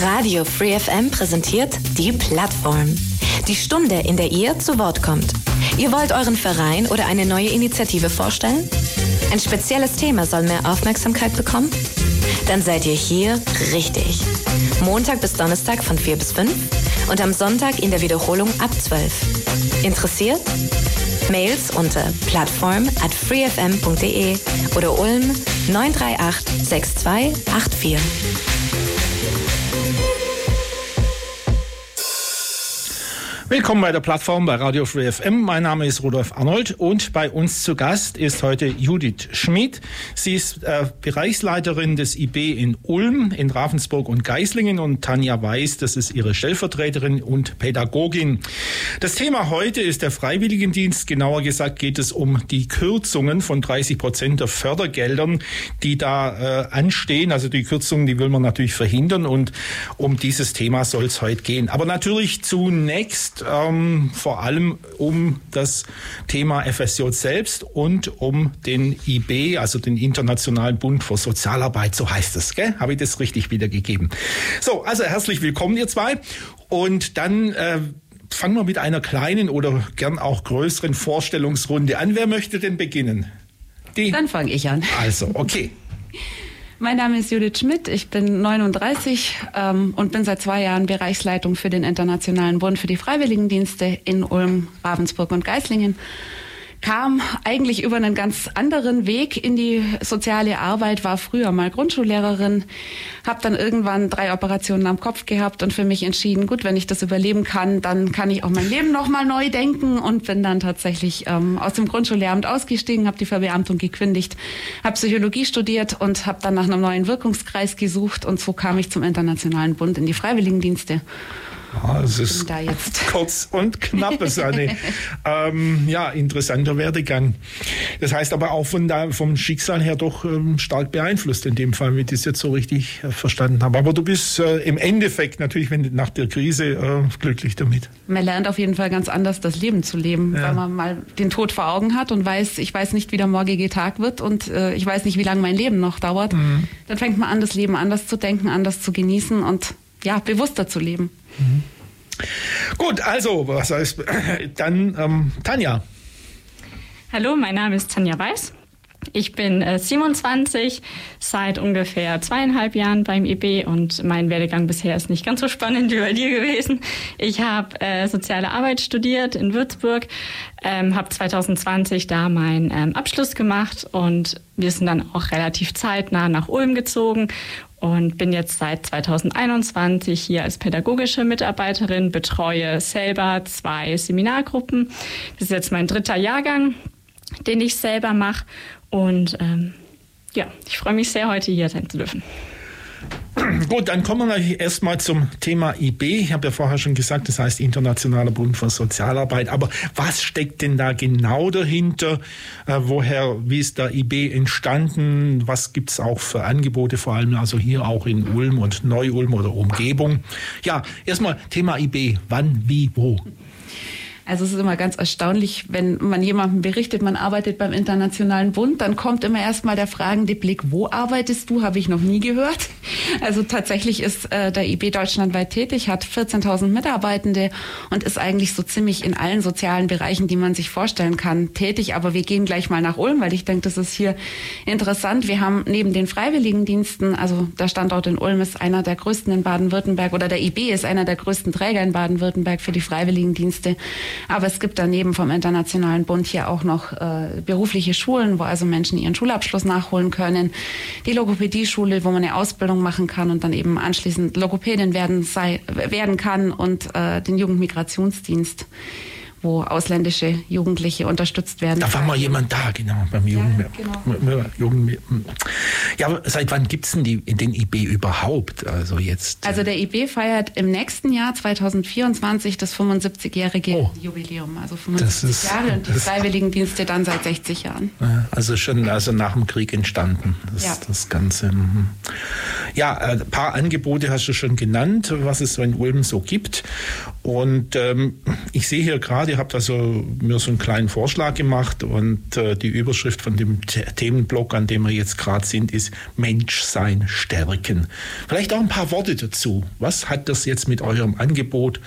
Radio Free FM präsentiert die Plattform. Die Stunde, in der ihr zu Wort kommt. Ihr wollt euren Verein oder eine neue Initiative vorstellen? Ein spezielles Thema soll mehr Aufmerksamkeit bekommen? Dann seid ihr hier richtig. Montag bis Donnerstag von 4 bis 5 und am Sonntag in der Wiederholung ab 12. Interessiert? Mails unter plattform at freefm.de oder Ulm 938 6284. Willkommen bei der Plattform bei Radio Free FM. Mein Name ist Rudolf Arnold und bei uns zu Gast ist heute Judith Schmidt. Sie ist äh, Bereichsleiterin des IB in Ulm, in Ravensburg und Geislingen und Tanja Weiß, das ist ihre Stellvertreterin und Pädagogin. Das Thema heute ist der Freiwilligendienst. Genauer gesagt geht es um die Kürzungen von 30 Prozent der Fördergeldern, die da äh, anstehen. Also die Kürzungen, die will man natürlich verhindern und um dieses Thema soll es heute gehen. Aber natürlich zunächst ähm, vor allem um das Thema FSJ selbst und um den IB, also den Internationalen Bund für Sozialarbeit, so heißt es. Gell? Habe ich das richtig wiedergegeben? So, also herzlich willkommen, ihr zwei. Und dann äh, fangen wir mit einer kleinen oder gern auch größeren Vorstellungsrunde an. Wer möchte denn beginnen? Die? Dann fange ich an. Also, okay. Mein Name ist Judith Schmidt, ich bin 39 ähm, und bin seit zwei Jahren Bereichsleitung für den Internationalen Bund für die Freiwilligendienste in Ulm, Ravensburg und Geislingen kam eigentlich über einen ganz anderen Weg in die soziale Arbeit, war früher mal Grundschullehrerin, habe dann irgendwann drei Operationen am Kopf gehabt und für mich entschieden, gut, wenn ich das überleben kann, dann kann ich auch mein Leben nochmal neu denken und bin dann tatsächlich ähm, aus dem Grundschullehramt ausgestiegen, habe die Verbeamtung gekündigt, habe Psychologie studiert und habe dann nach einem neuen Wirkungskreis gesucht und so kam ich zum Internationalen Bund in die Freiwilligendienste. Ja, es ist kurz und knapp, Sanne. ähm, ja, interessanter Werdegang. Das heißt aber auch von da, vom Schicksal her doch ähm, stark beeinflusst in dem Fall, wenn ich das jetzt so richtig äh, verstanden habe. Aber du bist äh, im Endeffekt natürlich, wenn nach der Krise, äh, glücklich damit. Man lernt auf jeden Fall ganz anders, das Leben zu leben, ja. weil man mal den Tod vor Augen hat und weiß, ich weiß nicht, wie der morgige Tag wird und äh, ich weiß nicht, wie lange mein Leben noch dauert. Mhm. Dann fängt man an, das Leben anders zu denken, anders zu genießen und ja, bewusster zu leben. Gut, also, was heißt dann ähm, Tanja? Hallo, mein Name ist Tanja Weiß. Ich bin äh, 27, seit ungefähr zweieinhalb Jahren beim IB und mein Werdegang bisher ist nicht ganz so spannend wie bei dir gewesen. Ich habe äh, soziale Arbeit studiert in Würzburg, ähm, habe 2020 da meinen ähm, Abschluss gemacht und wir sind dann auch relativ zeitnah nach Ulm gezogen und bin jetzt seit 2021 hier als pädagogische Mitarbeiterin, betreue selber zwei Seminargruppen. Das ist jetzt mein dritter Jahrgang, den ich selber mache. Und ähm, ja, ich freue mich sehr, heute hier sein zu dürfen. Gut, dann kommen wir erstmal zum Thema IB. Ich habe ja vorher schon gesagt, das heißt Internationaler Bund für Sozialarbeit. Aber was steckt denn da genau dahinter? Äh, woher, wie ist der IB entstanden? Was gibt es auch für Angebote, vor allem also hier auch in Ulm und Neu-Ulm oder Umgebung? Ja, erstmal Thema IB. Wann, wie, wo? Also es ist immer ganz erstaunlich, wenn man jemandem berichtet, man arbeitet beim Internationalen Bund, dann kommt immer erstmal der fragende Blick, wo arbeitest du? Habe ich noch nie gehört. Also tatsächlich ist äh, der IB deutschlandweit tätig, hat 14.000 Mitarbeitende und ist eigentlich so ziemlich in allen sozialen Bereichen, die man sich vorstellen kann, tätig. Aber wir gehen gleich mal nach Ulm, weil ich denke, das ist hier interessant. Wir haben neben den Freiwilligendiensten, also der Standort in Ulm ist einer der größten in Baden-Württemberg oder der IB ist einer der größten Träger in Baden-Württemberg für die Freiwilligendienste. Aber es gibt daneben vom Internationalen Bund hier auch noch äh, berufliche Schulen, wo also Menschen ihren Schulabschluss nachholen können. Die Logopädie-Schule, wo man eine Ausbildung machen kann und dann eben anschließend Logopädin werden, sei, werden kann und äh, den Jugendmigrationsdienst wo ausländische Jugendliche unterstützt werden. Da war mal jemand da, genau, beim Jugend. Ja, genau. Jugend ja seit wann gibt es denn die, den IB überhaupt? Also jetzt. Also der IB feiert im nächsten Jahr 2024 das 75-jährige oh. Jubiläum, also 75 ist, Jahre und die Freiwilligendienste dann seit 60 Jahren. Also schon also nach dem Krieg entstanden, das, ja. das Ganze. Mhm. Ja, ein paar Angebote hast du schon genannt, was es so in Ulm so gibt. Und ähm, ich sehe hier gerade, ihr habt also mir so einen kleinen Vorschlag gemacht und äh, die Überschrift von dem Themenblock, an dem wir jetzt gerade sind, ist Menschsein stärken. Vielleicht auch ein paar Worte dazu. Was hat das jetzt mit eurem Angebot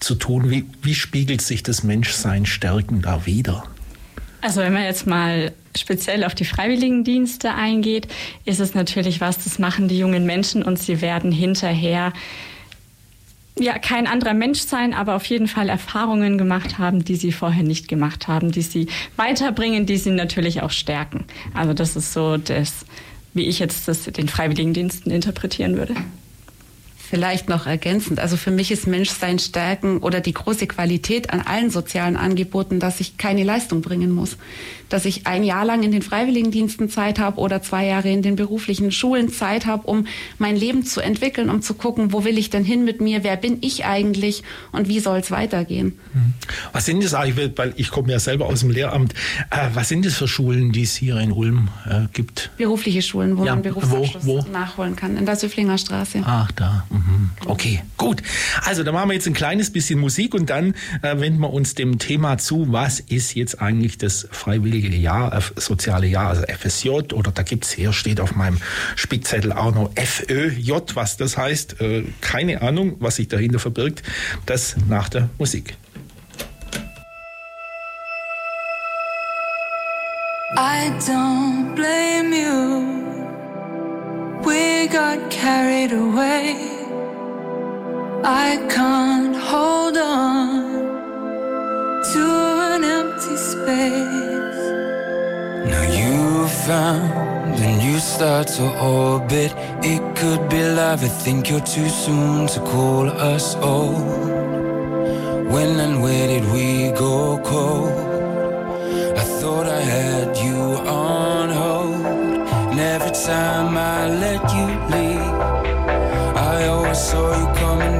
zu tun? Wie, wie spiegelt sich das Menschsein stärken da wieder? Also wenn man jetzt mal speziell auf die Freiwilligendienste eingeht, ist es natürlich was, das machen die jungen Menschen und sie werden hinterher ja kein anderer Mensch sein, aber auf jeden Fall Erfahrungen gemacht haben, die sie vorher nicht gemacht haben, die sie weiterbringen, die sie natürlich auch stärken. Also das ist so das, wie ich jetzt das den Freiwilligendiensten interpretieren würde. Vielleicht noch ergänzend. Also für mich ist Menschsein stärken oder die große Qualität an allen sozialen Angeboten, dass ich keine Leistung bringen muss. Dass ich ein Jahr lang in den Freiwilligendiensten Zeit habe oder zwei Jahre in den beruflichen Schulen Zeit habe, um mein Leben zu entwickeln, um zu gucken, wo will ich denn hin mit mir, wer bin ich eigentlich und wie soll es weitergehen. Hm. Was sind das eigentlich, weil ich komme ja selber aus dem Lehramt, äh, was sind das für Schulen, die es hier in Ulm äh, gibt? Berufliche Schulen, wo ja, man Berufsabschluss wo, wo? nachholen kann, in der Süfflinger Straße. Ach, da. Mhm. Okay, gut. Also da machen wir jetzt ein kleines bisschen Musik und dann äh, wenden wir uns dem Thema zu, was ist jetzt eigentlich das freiwillige Jahr, äh, soziale Jahr, also FSJ oder da gibt's hier, steht auf meinem Spickzettel auch noch FÖJ, was das heißt. Äh, keine Ahnung, was sich dahinter verbirgt. Das nach der Musik. I don't blame you. We got carried away. To an empty space. Now you found and you start to orbit. It could be love. I think you're too soon to call us old. When and where did we go cold? I thought I had you on hold. And every time I let you leave. I always saw you coming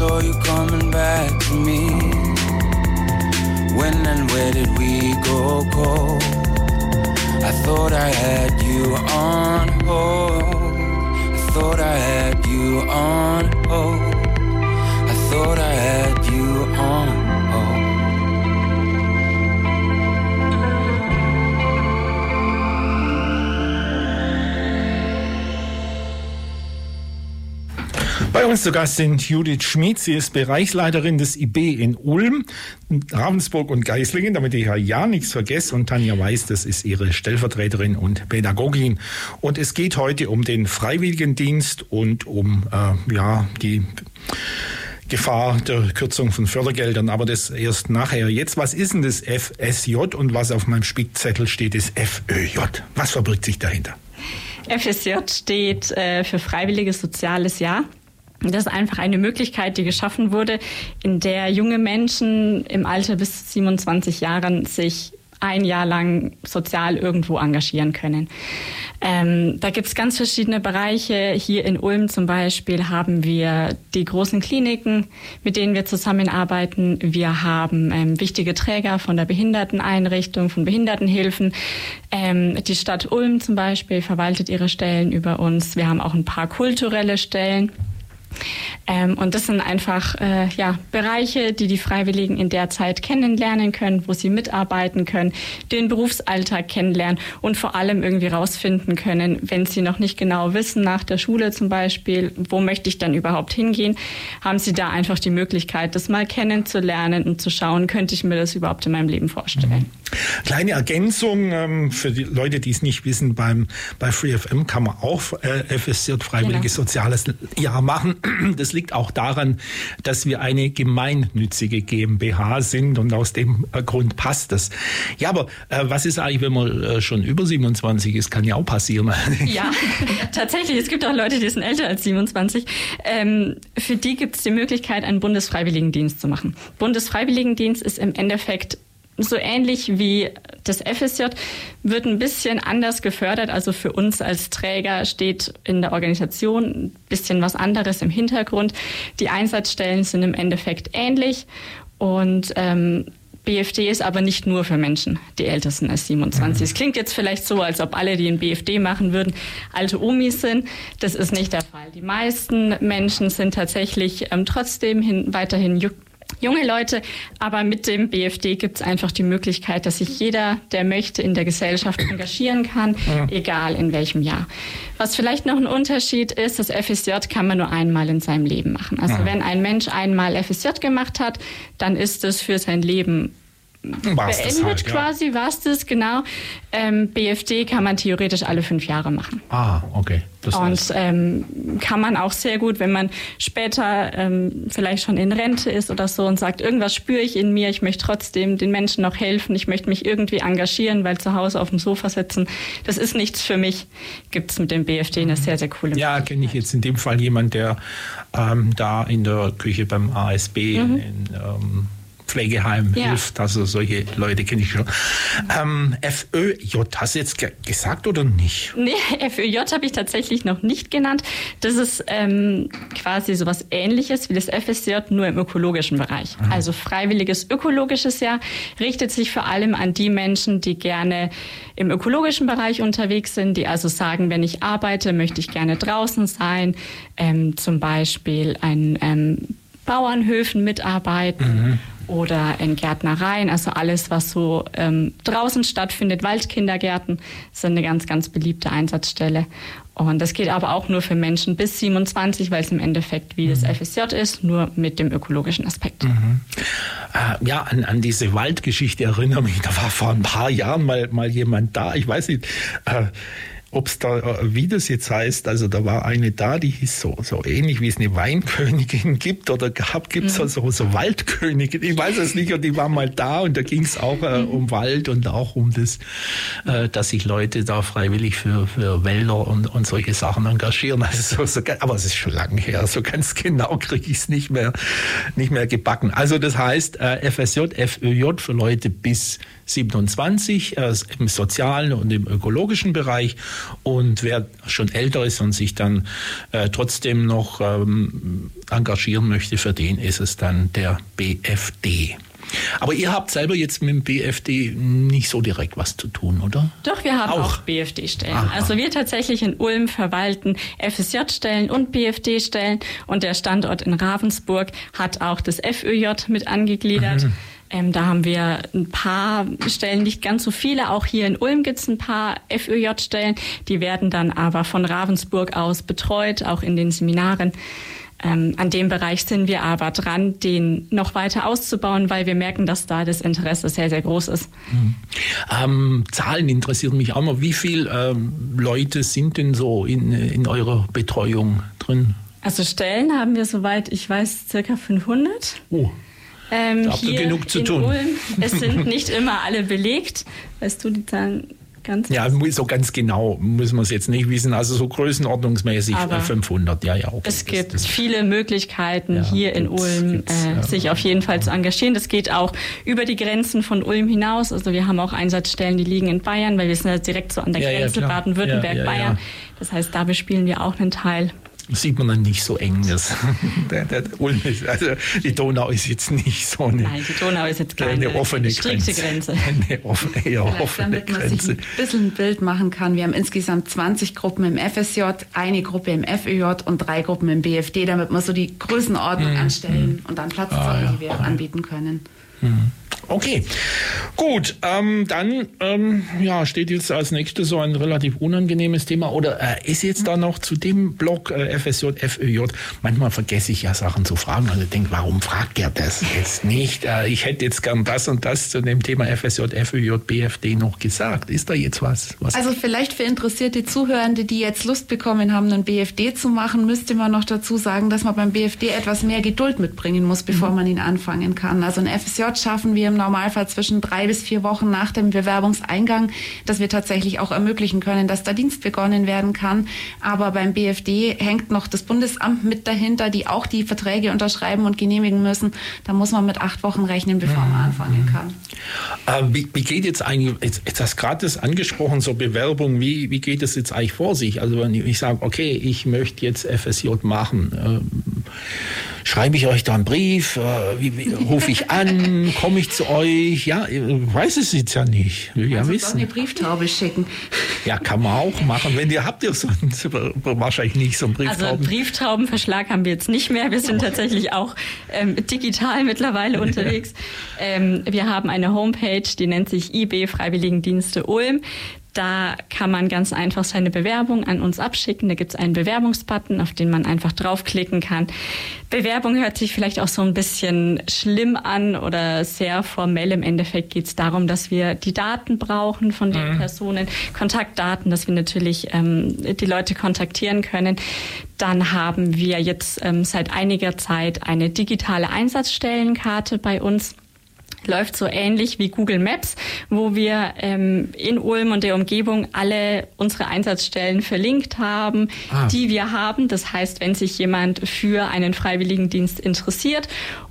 saw you coming back to me. When and where did we go cold? I thought I had you on hold. Uns zu Gast sind Judith Schmid, sie ist Bereichsleiterin des IB in Ulm, Ravensburg und Geislingen, damit ich ja nichts vergesse. Und Tanja Weiß, das ist ihre Stellvertreterin und Pädagogin. Und es geht heute um den Freiwilligendienst und um äh, ja die Gefahr der Kürzung von Fördergeldern, aber das erst nachher. Jetzt, was ist denn das FSJ und was auf meinem Spickzettel steht, ist FÖJ. Was verbirgt sich dahinter? FSJ steht äh, für Freiwilliges Soziales Jahr. Das ist einfach eine Möglichkeit, die geschaffen wurde, in der junge Menschen im Alter bis 27 Jahren sich ein Jahr lang sozial irgendwo engagieren können. Ähm, da gibt es ganz verschiedene Bereiche. Hier in Ulm zum Beispiel haben wir die großen Kliniken, mit denen wir zusammenarbeiten. Wir haben ähm, wichtige Träger von der Behinderteneinrichtung, von Behindertenhilfen. Ähm, die Stadt Ulm zum Beispiel verwaltet ihre Stellen über uns. Wir haben auch ein paar kulturelle Stellen. Ähm, und das sind einfach äh, ja, Bereiche, die die Freiwilligen in der Zeit kennenlernen können, wo sie mitarbeiten können, den Berufsalltag kennenlernen und vor allem irgendwie rausfinden können, wenn sie noch nicht genau wissen, nach der Schule zum Beispiel, wo möchte ich dann überhaupt hingehen, haben sie da einfach die Möglichkeit, das mal kennenzulernen und zu schauen, könnte ich mir das überhaupt in meinem Leben vorstellen. Mhm. Kleine Ergänzung ähm, für die Leute, die es nicht wissen, beim, bei FreeFM kann man auch äh, FSJ Freiwilliges genau. Soziales Jahr machen. Das liegt auch daran, dass wir eine gemeinnützige GmbH sind und aus dem äh, Grund passt das. Ja, aber äh, was ist eigentlich, wenn man äh, schon über 27 ist? Kann ja auch passieren. Ja, tatsächlich. Es gibt auch Leute, die sind älter als 27. Ähm, für die gibt es die Möglichkeit, einen Bundesfreiwilligendienst zu machen. Bundesfreiwilligendienst ist im Endeffekt so ähnlich wie das FSJ, wird ein bisschen anders gefördert. Also für uns als Träger steht in der Organisation ein bisschen was anderes im Hintergrund. Die Einsatzstellen sind im Endeffekt ähnlich und ähm, BFD ist aber nicht nur für Menschen, die älter sind als 27. Es klingt jetzt vielleicht so, als ob alle, die ein BFD machen würden, alte Omis sind. Das ist nicht der Fall. Die meisten Menschen sind tatsächlich ähm, trotzdem hin, weiterhin junge Leute. Aber mit dem BFD gibt es einfach die Möglichkeit, dass sich jeder, der möchte, in der Gesellschaft engagieren kann, ja. egal in welchem Jahr. Was vielleicht noch ein Unterschied ist, das FSJ kann man nur einmal in seinem Leben machen. Also ja. wenn ein Mensch einmal FSJ gemacht hat, dann ist es für sein Leben war's beendet halt, ja. quasi, war es das, genau. Ähm, BFD kann man theoretisch alle fünf Jahre machen. Ah, okay. Das und ähm, kann man auch sehr gut, wenn man später ähm, vielleicht schon in Rente ist oder so und sagt, irgendwas spüre ich in mir, ich möchte trotzdem den Menschen noch helfen, ich möchte mich irgendwie engagieren, weil zu Hause auf dem Sofa sitzen, das ist nichts für mich, gibt es mit dem BFD eine sehr, sehr coole Ja, kenne ich jetzt in dem Fall jemand, der ähm, da in der Küche beim ASB mhm. in, ähm, Pflegeheim ja. hilft. Also solche Leute kenne ich schon. Ähm, FÖJ, hast du jetzt ge gesagt oder nicht? Nee, FÖJ habe ich tatsächlich noch nicht genannt. Das ist ähm, quasi sowas ähnliches wie das FSJ, nur im ökologischen Bereich. Mhm. Also freiwilliges ökologisches Jahr richtet sich vor allem an die Menschen, die gerne im ökologischen Bereich unterwegs sind, die also sagen, wenn ich arbeite, möchte ich gerne draußen sein, ähm, zum Beispiel ein ähm, Bauernhöfen mitarbeiten mhm oder in Gärtnereien, also alles, was so ähm, draußen stattfindet. Waldkindergärten sind eine ganz, ganz beliebte Einsatzstelle. Und das geht aber auch nur für Menschen bis 27, weil es im Endeffekt wie das mhm. FSJ ist, nur mit dem ökologischen Aspekt. Mhm. Äh, ja, an, an diese Waldgeschichte erinnere mich. Da war vor ein paar Jahren mal, mal jemand da. Ich weiß nicht. Äh, ob es da, äh, wie das jetzt heißt, also da war eine da, die hieß so, so ähnlich wie es eine Weinkönigin gibt oder gab, gibt es mhm. so, so Waldkönigin, ich weiß es nicht, und die war mal da und da ging es auch äh, mhm. um Wald und auch um das, äh, dass sich Leute da freiwillig für, für Wälder und, und solche Sachen engagieren. Also so, so, aber es ist schon lange her, so ganz genau kriege ich es nicht mehr, nicht mehr gebacken. Also das heißt äh, FSJ, FÖJ für Leute bis 27 äh, im sozialen und im ökologischen Bereich. Und wer schon älter ist und sich dann äh, trotzdem noch ähm, engagieren möchte, für den ist es dann der BFD. Aber ihr habt selber jetzt mit dem BFD nicht so direkt was zu tun, oder? Doch, wir haben auch, auch BFD-Stellen. Also wir tatsächlich in Ulm verwalten FSJ-Stellen und BFD-Stellen und der Standort in Ravensburg hat auch das FÖJ mit angegliedert. Mhm. Ähm, da haben wir ein paar Stellen, nicht ganz so viele. Auch hier in Ulm gibt es ein paar FÖJ-Stellen. Die werden dann aber von Ravensburg aus betreut, auch in den Seminaren. Ähm, an dem Bereich sind wir aber dran, den noch weiter auszubauen, weil wir merken, dass da das Interesse sehr, sehr groß ist. Mhm. Ähm, Zahlen interessieren mich auch noch. Wie viele ähm, Leute sind denn so in, in eurer Betreuung drin? Also Stellen haben wir, soweit ich weiß, circa 500. Oh. Ähm, habt ihr genug zu tun. Ulm, es sind nicht immer alle belegt. Weißt du die Zahlen? Ganz ja, so ganz genau muss man es jetzt nicht wissen. Also so größenordnungsmäßig Aber 500, ja, ja. Okay. Es gibt das, das viele Möglichkeiten ja, hier in Ulm, äh, ja. sich auf jeden Fall zu engagieren. Das geht auch über die Grenzen von Ulm hinaus. Also wir haben auch Einsatzstellen, die liegen in Bayern, weil wir sind ja direkt so an der ja, Grenze Baden-Württemberg, Bayern. Das heißt, da bespielen wir auch einen Teil sieht man dann nicht so eng. Das, der, der Ulm ist, also die Donau ist jetzt nicht so eine, Nein, die Donau ist jetzt keine eine offene strikte Grenze. Eine offene, eher Vielleicht, offene damit man Grenze. sich ein bisschen ein Bild machen kann. Wir haben insgesamt 20 Gruppen im FSJ, eine Gruppe im FÖJ und drei Gruppen im BFD, damit wir so die Größenordnung mhm. anstellen und dann Platzzahlen, ah, ja. die wir anbieten können. Mhm. Okay, gut, ähm, dann ähm, ja, steht jetzt als nächstes so ein relativ unangenehmes Thema oder äh, ist jetzt da noch zu dem Blog äh, FSJ, FÖJ, manchmal vergesse ich ja Sachen zu fragen, also denke, warum fragt er das jetzt nicht? Äh, ich hätte jetzt gern das und das zu dem Thema FSJ, FÖJ, BFD noch gesagt. Ist da jetzt was? was? Also vielleicht für interessierte Zuhörende, die jetzt Lust bekommen haben, einen BFD zu machen, müsste man noch dazu sagen, dass man beim BFD etwas mehr Geduld mitbringen muss, bevor mhm. man ihn anfangen kann. Also ein FSJ schaffen wir im Normalfall zwischen drei bis vier Wochen nach dem Bewerbungseingang, dass wir tatsächlich auch ermöglichen können, dass der Dienst begonnen werden kann. Aber beim BFD hängt noch das Bundesamt mit dahinter, die auch die Verträge unterschreiben und genehmigen müssen. Da muss man mit acht Wochen rechnen, bevor man anfangen kann. Äh, wie, wie, geht jetzt eigentlich, jetzt, jetzt hast du gerade das angesprochen, so Bewerbung, wie, wie geht es jetzt eigentlich vor sich? Also wenn ich sage, okay, ich möchte jetzt FSJ machen, ähm, schreibe ich euch da einen Brief, äh, wie, wie, rufe ich an, komme ich zu euch? Ja, ich weiß es jetzt ja nicht. Will ja also wissen. eine Brieftaube schicken. Ja, kann man auch machen. Wenn ihr habt ihr so wahrscheinlich nicht so einen Brieftauben. Also Brieftaubenverschlag haben wir jetzt nicht mehr. Wir sind tatsächlich auch ähm, digital mittlerweile unterwegs. Ähm, wir haben eine Homepage, die nennt sich IB Freiwilligendienste Ulm. Da kann man ganz einfach seine Bewerbung an uns abschicken. Da gibt es einen Bewerbungsbutton, auf den man einfach draufklicken kann. Bewerbung hört sich vielleicht auch so ein bisschen schlimm an oder sehr formell. Im Endeffekt geht es darum, dass wir die Daten brauchen von den mhm. Personen, Kontaktdaten, dass wir natürlich ähm, die Leute kontaktieren können. Dann haben wir jetzt ähm, seit einiger Zeit eine digitale Einsatzstellenkarte bei uns läuft so ähnlich wie Google Maps, wo wir ähm, in Ulm und der Umgebung alle unsere Einsatzstellen verlinkt haben, ah. die wir haben. Das heißt, wenn sich jemand für einen Freiwilligendienst interessiert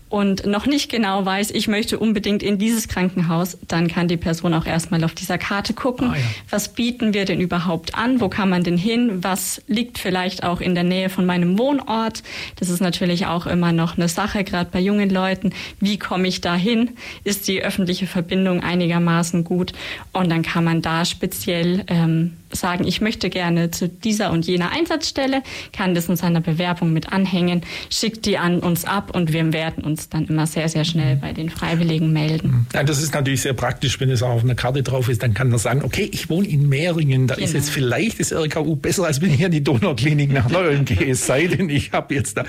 und noch nicht genau weiß, ich möchte unbedingt in dieses Krankenhaus, dann kann die Person auch erstmal auf dieser Karte gucken, ah, ja. was bieten wir denn überhaupt an, wo kann man denn hin, was liegt vielleicht auch in der Nähe von meinem Wohnort. Das ist natürlich auch immer noch eine Sache, gerade bei jungen Leuten. Wie komme ich da hin? Ist die öffentliche Verbindung einigermaßen gut? Und dann kann man da speziell ähm, sagen, ich möchte gerne zu dieser und jener Einsatzstelle, kann das in seiner Bewerbung mit anhängen, schickt die an uns ab und wir werden uns dann immer sehr, sehr schnell bei den Freiwilligen melden. Ja, das ist natürlich sehr praktisch, wenn es auch auf einer Karte drauf ist, dann kann man sagen, okay, ich wohne in Mehringen, da genau. ist jetzt vielleicht das RKU besser, als wenn ich an die Donauklinik nach Neulen gehe, es sei denn, ich habe jetzt da.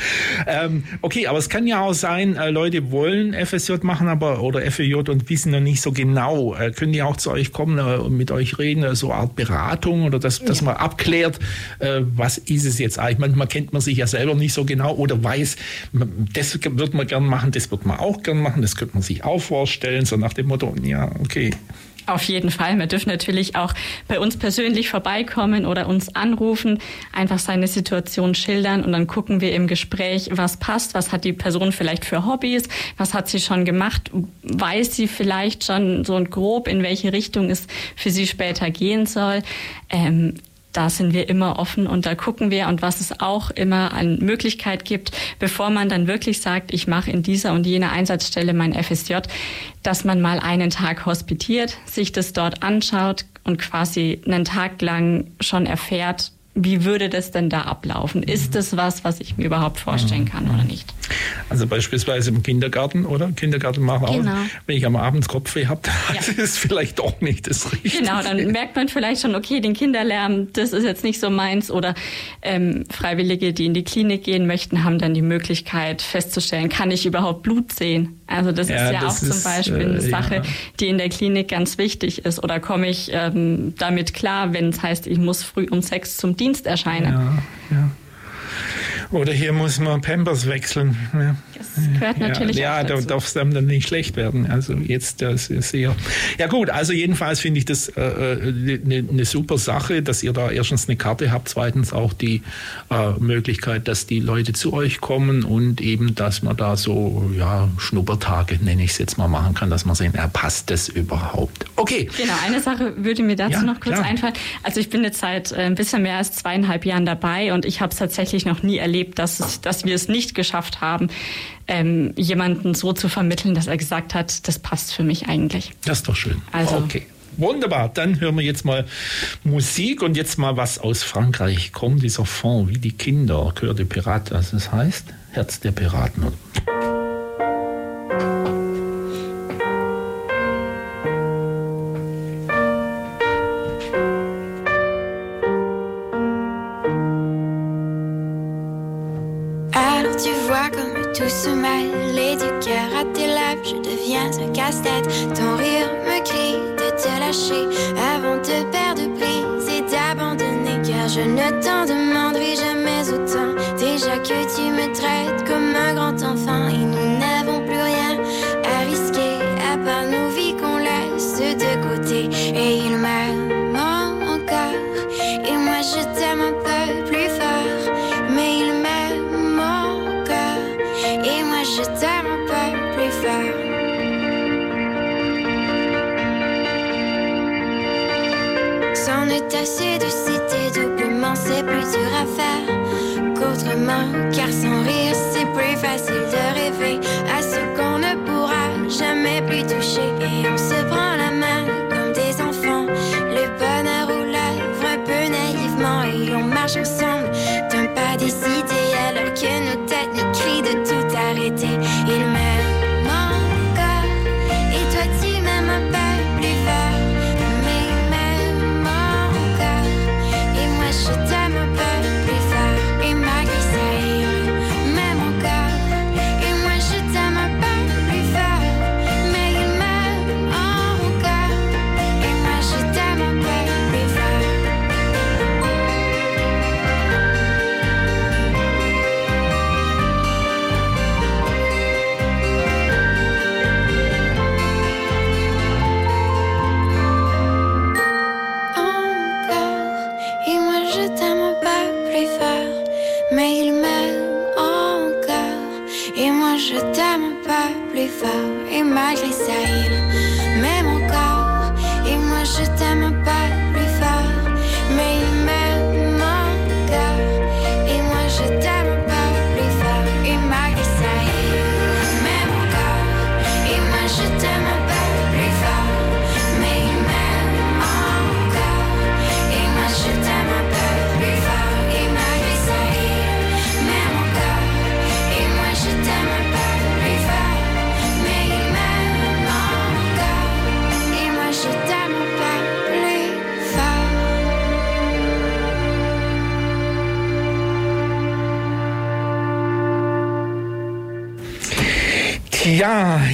Ähm, okay, aber es kann ja auch sein, äh, Leute wollen FSJ machen, aber oder FJ und wissen noch nicht so genau. Äh, können die auch zu euch kommen äh, und mit euch reden, äh, so eine Art Beratung? Beratung oder dass, dass man abklärt, äh, was ist es jetzt eigentlich. Manchmal kennt man sich ja selber nicht so genau oder weiß, das wird man gern machen, das wird man auch gern machen, das könnte man sich auch vorstellen, so nach dem Motto, ja, okay. Auf jeden Fall. Man dürfen natürlich auch bei uns persönlich vorbeikommen oder uns anrufen, einfach seine Situation schildern und dann gucken wir im Gespräch, was passt, was hat die Person vielleicht für Hobbys, was hat sie schon gemacht, weiß sie vielleicht schon so grob, in welche Richtung es für sie später gehen soll. Ähm, da sind wir immer offen und da gucken wir. Und was es auch immer an Möglichkeit gibt, bevor man dann wirklich sagt, ich mache in dieser und jener Einsatzstelle mein FSJ, dass man mal einen Tag hospitiert, sich das dort anschaut und quasi einen Tag lang schon erfährt, wie würde das denn da ablaufen? Ist das was, was ich mir überhaupt vorstellen kann oder nicht? Also beispielsweise im Kindergarten, oder? Kindergarten machen auch. Genau. Wenn ich am Abend Kopfweh habe, Ja. das ist vielleicht doch nicht das Richtige. Genau, dann merkt man vielleicht schon, okay, den Kinderlärm, das ist jetzt nicht so meins. Oder ähm, Freiwillige, die in die Klinik gehen möchten, haben dann die Möglichkeit festzustellen, kann ich überhaupt Blut sehen? Also das Ja, ist ja das auch zum ist, Beispiel äh, eine Sache, ja. die in der Klinik ganz wichtig ist. Oder komme ich ähm, damit klar, wenn es heißt, ich muss früh um sechs zum Dienst erscheinen? Ja, ja. Oder hier muss man Pampers wechseln. Ja. Das gehört natürlich ja, ja, da darf es dann nicht schlecht werden. Also jetzt das ist sehr. Ja gut, also jedenfalls finde ich das eine äh, ne, ne super Sache, dass ihr da erstens eine Karte habt, zweitens auch die äh, Möglichkeit, dass die Leute zu euch kommen und eben, dass man da so ja Schnuppertage nenne ich es jetzt mal machen kann, dass man sehen, ja, passt das überhaupt? Okay. Genau, eine Sache würde mir dazu Ja, noch kurz klar. einfallen. Also ich bin jetzt seit äh, ein bisschen mehr als zweieinhalb Jahren dabei und ich habe es tatsächlich noch nie erlebt, dass, es, dass wir es nicht geschafft haben, ähm, jemanden so zu vermitteln, dass er gesagt hat, das passt für mich eigentlich. Das ist doch schön. Also- okay. Wunderbar, dann hören wir jetzt mal Musik und jetzt mal was aus Frankreich. Kommt dieser Fond wie die Kinder, Chœur de Pirates, was das heißt? Herz der Piraten.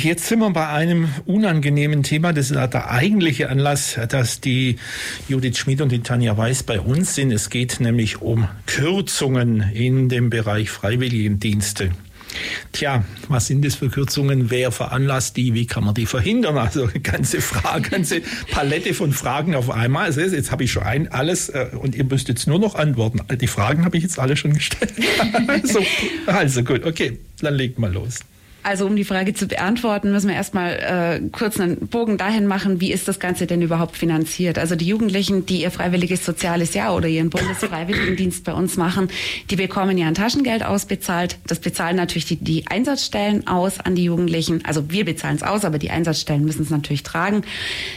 Jetzt sind wir bei einem unangenehmen Thema. Das ist der eigentliche Anlass, dass die Judith Schmid und die Tanja Weiß bei uns sind. Es geht nämlich um Kürzungen in dem Bereich Freiwilligendienste. Tja, was sind das für Kürzungen? Wer veranlasst die? Wie kann man die verhindern? Also ganze Frage, ganze Palette von Fragen auf einmal. Also jetzt habe ich schon ein alles äh, und ihr müsst jetzt nur noch antworten. Die Fragen habe ich jetzt alle schon gestellt. also, also gut, okay, dann legt mal los. Also um die Frage zu beantworten, müssen wir erstmal äh, kurz einen Bogen dahin machen, wie ist das Ganze denn überhaupt finanziert? Also die Jugendlichen, die ihr freiwilliges soziales Jahr oder ihren Bundesfreiwilligendienst bei uns machen, die bekommen ja ein Taschengeld ausbezahlt. Das bezahlen natürlich die, die Einsatzstellen aus an die Jugendlichen. Also wir bezahlen es aus, aber die Einsatzstellen müssen es natürlich tragen.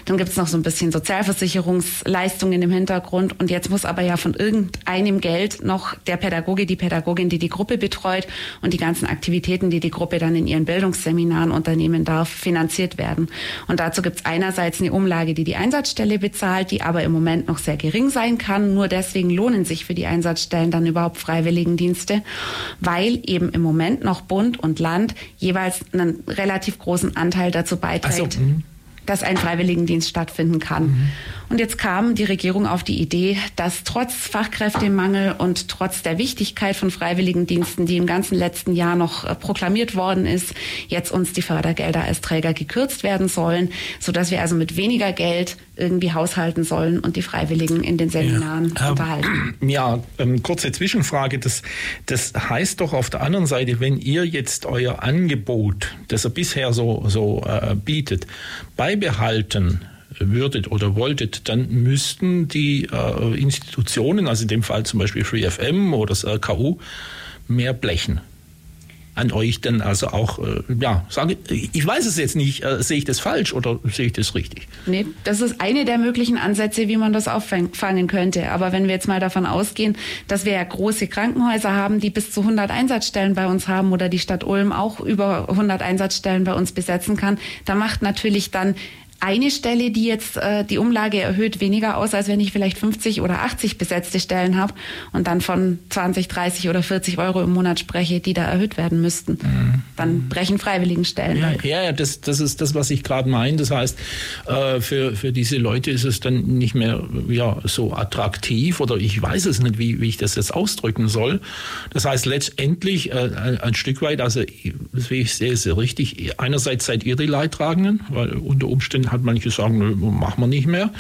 Dann gibt es noch so ein bisschen Sozialversicherungsleistungen im Hintergrund. Und jetzt muss aber ja von irgendeinem Geld noch der Pädagoge, die Pädagogin, die die Gruppe betreut und die ganzen Aktivitäten, die die Gruppe dann in ihren Bildungsseminaren unternehmen darf, finanziert werden. Und dazu gibt es einerseits eine Umlage, die die Einsatzstelle bezahlt, die aber im Moment noch sehr gering sein kann. Nur deswegen lohnen sich für die Einsatzstellen dann überhaupt Freiwilligendienste, weil eben im Moment noch Bund und Land jeweils einen relativ großen Anteil dazu beiträgt. So, mhm dass ein Freiwilligendienst stattfinden kann. Mhm. Und jetzt kam die Regierung auf die Idee, dass trotz Fachkräftemangel und trotz der Wichtigkeit von Freiwilligendiensten, die im ganzen letzten Jahr noch äh, proklamiert worden ist, jetzt uns die Fördergelder als Träger gekürzt werden sollen, so dass wir also mit weniger Geld irgendwie haushalten sollen und die Freiwilligen in den Seminaren ja, unterhalten. Ja, ähm, kurze Zwischenfrage. Das, das heißt doch auf der anderen Seite, wenn ihr jetzt euer Angebot, das ihr bisher so, so äh, bietet, beibehalten würdet oder wolltet, dann müssten die äh, Institutionen, also in dem Fall zum Beispiel FreeFM oder das RKU, mehr blechen an euch denn also auch, äh, ja, sage ich weiß es jetzt nicht, äh, sehe ich das falsch oder sehe ich das richtig? Nee, das ist eine der möglichen Ansätze, wie man das auffangen könnte. Aber wenn wir jetzt mal davon ausgehen, dass wir ja große Krankenhäuser haben, die bis zu 100 Einsatzstellen bei uns haben oder die Stadt Ulm auch über 100 Einsatzstellen bei uns besetzen kann, da macht natürlich dann eine Stelle, die jetzt äh, die Umlage erhöht, weniger aus, als wenn ich vielleicht 50 oder 80 besetzte Stellen habe und dann von 20, 30 oder 40 Euro im Monat spreche, die da erhöht werden müssten. Mhm. Dann brechen Freiwilligenstellen. Ja, ja, ja das, das ist das, was ich gerade meine. Das heißt, äh, für, für diese Leute ist es dann nicht mehr ja, so attraktiv oder ich weiß es nicht, wie, wie ich das jetzt ausdrücken soll. Das heißt, letztendlich äh, ein, ein Stück weit, also das ich sehe, ist richtig. Einerseits seid ihr die Leidtragenden, weil unter Umständen hat manche sagen, machen wir nicht mehr.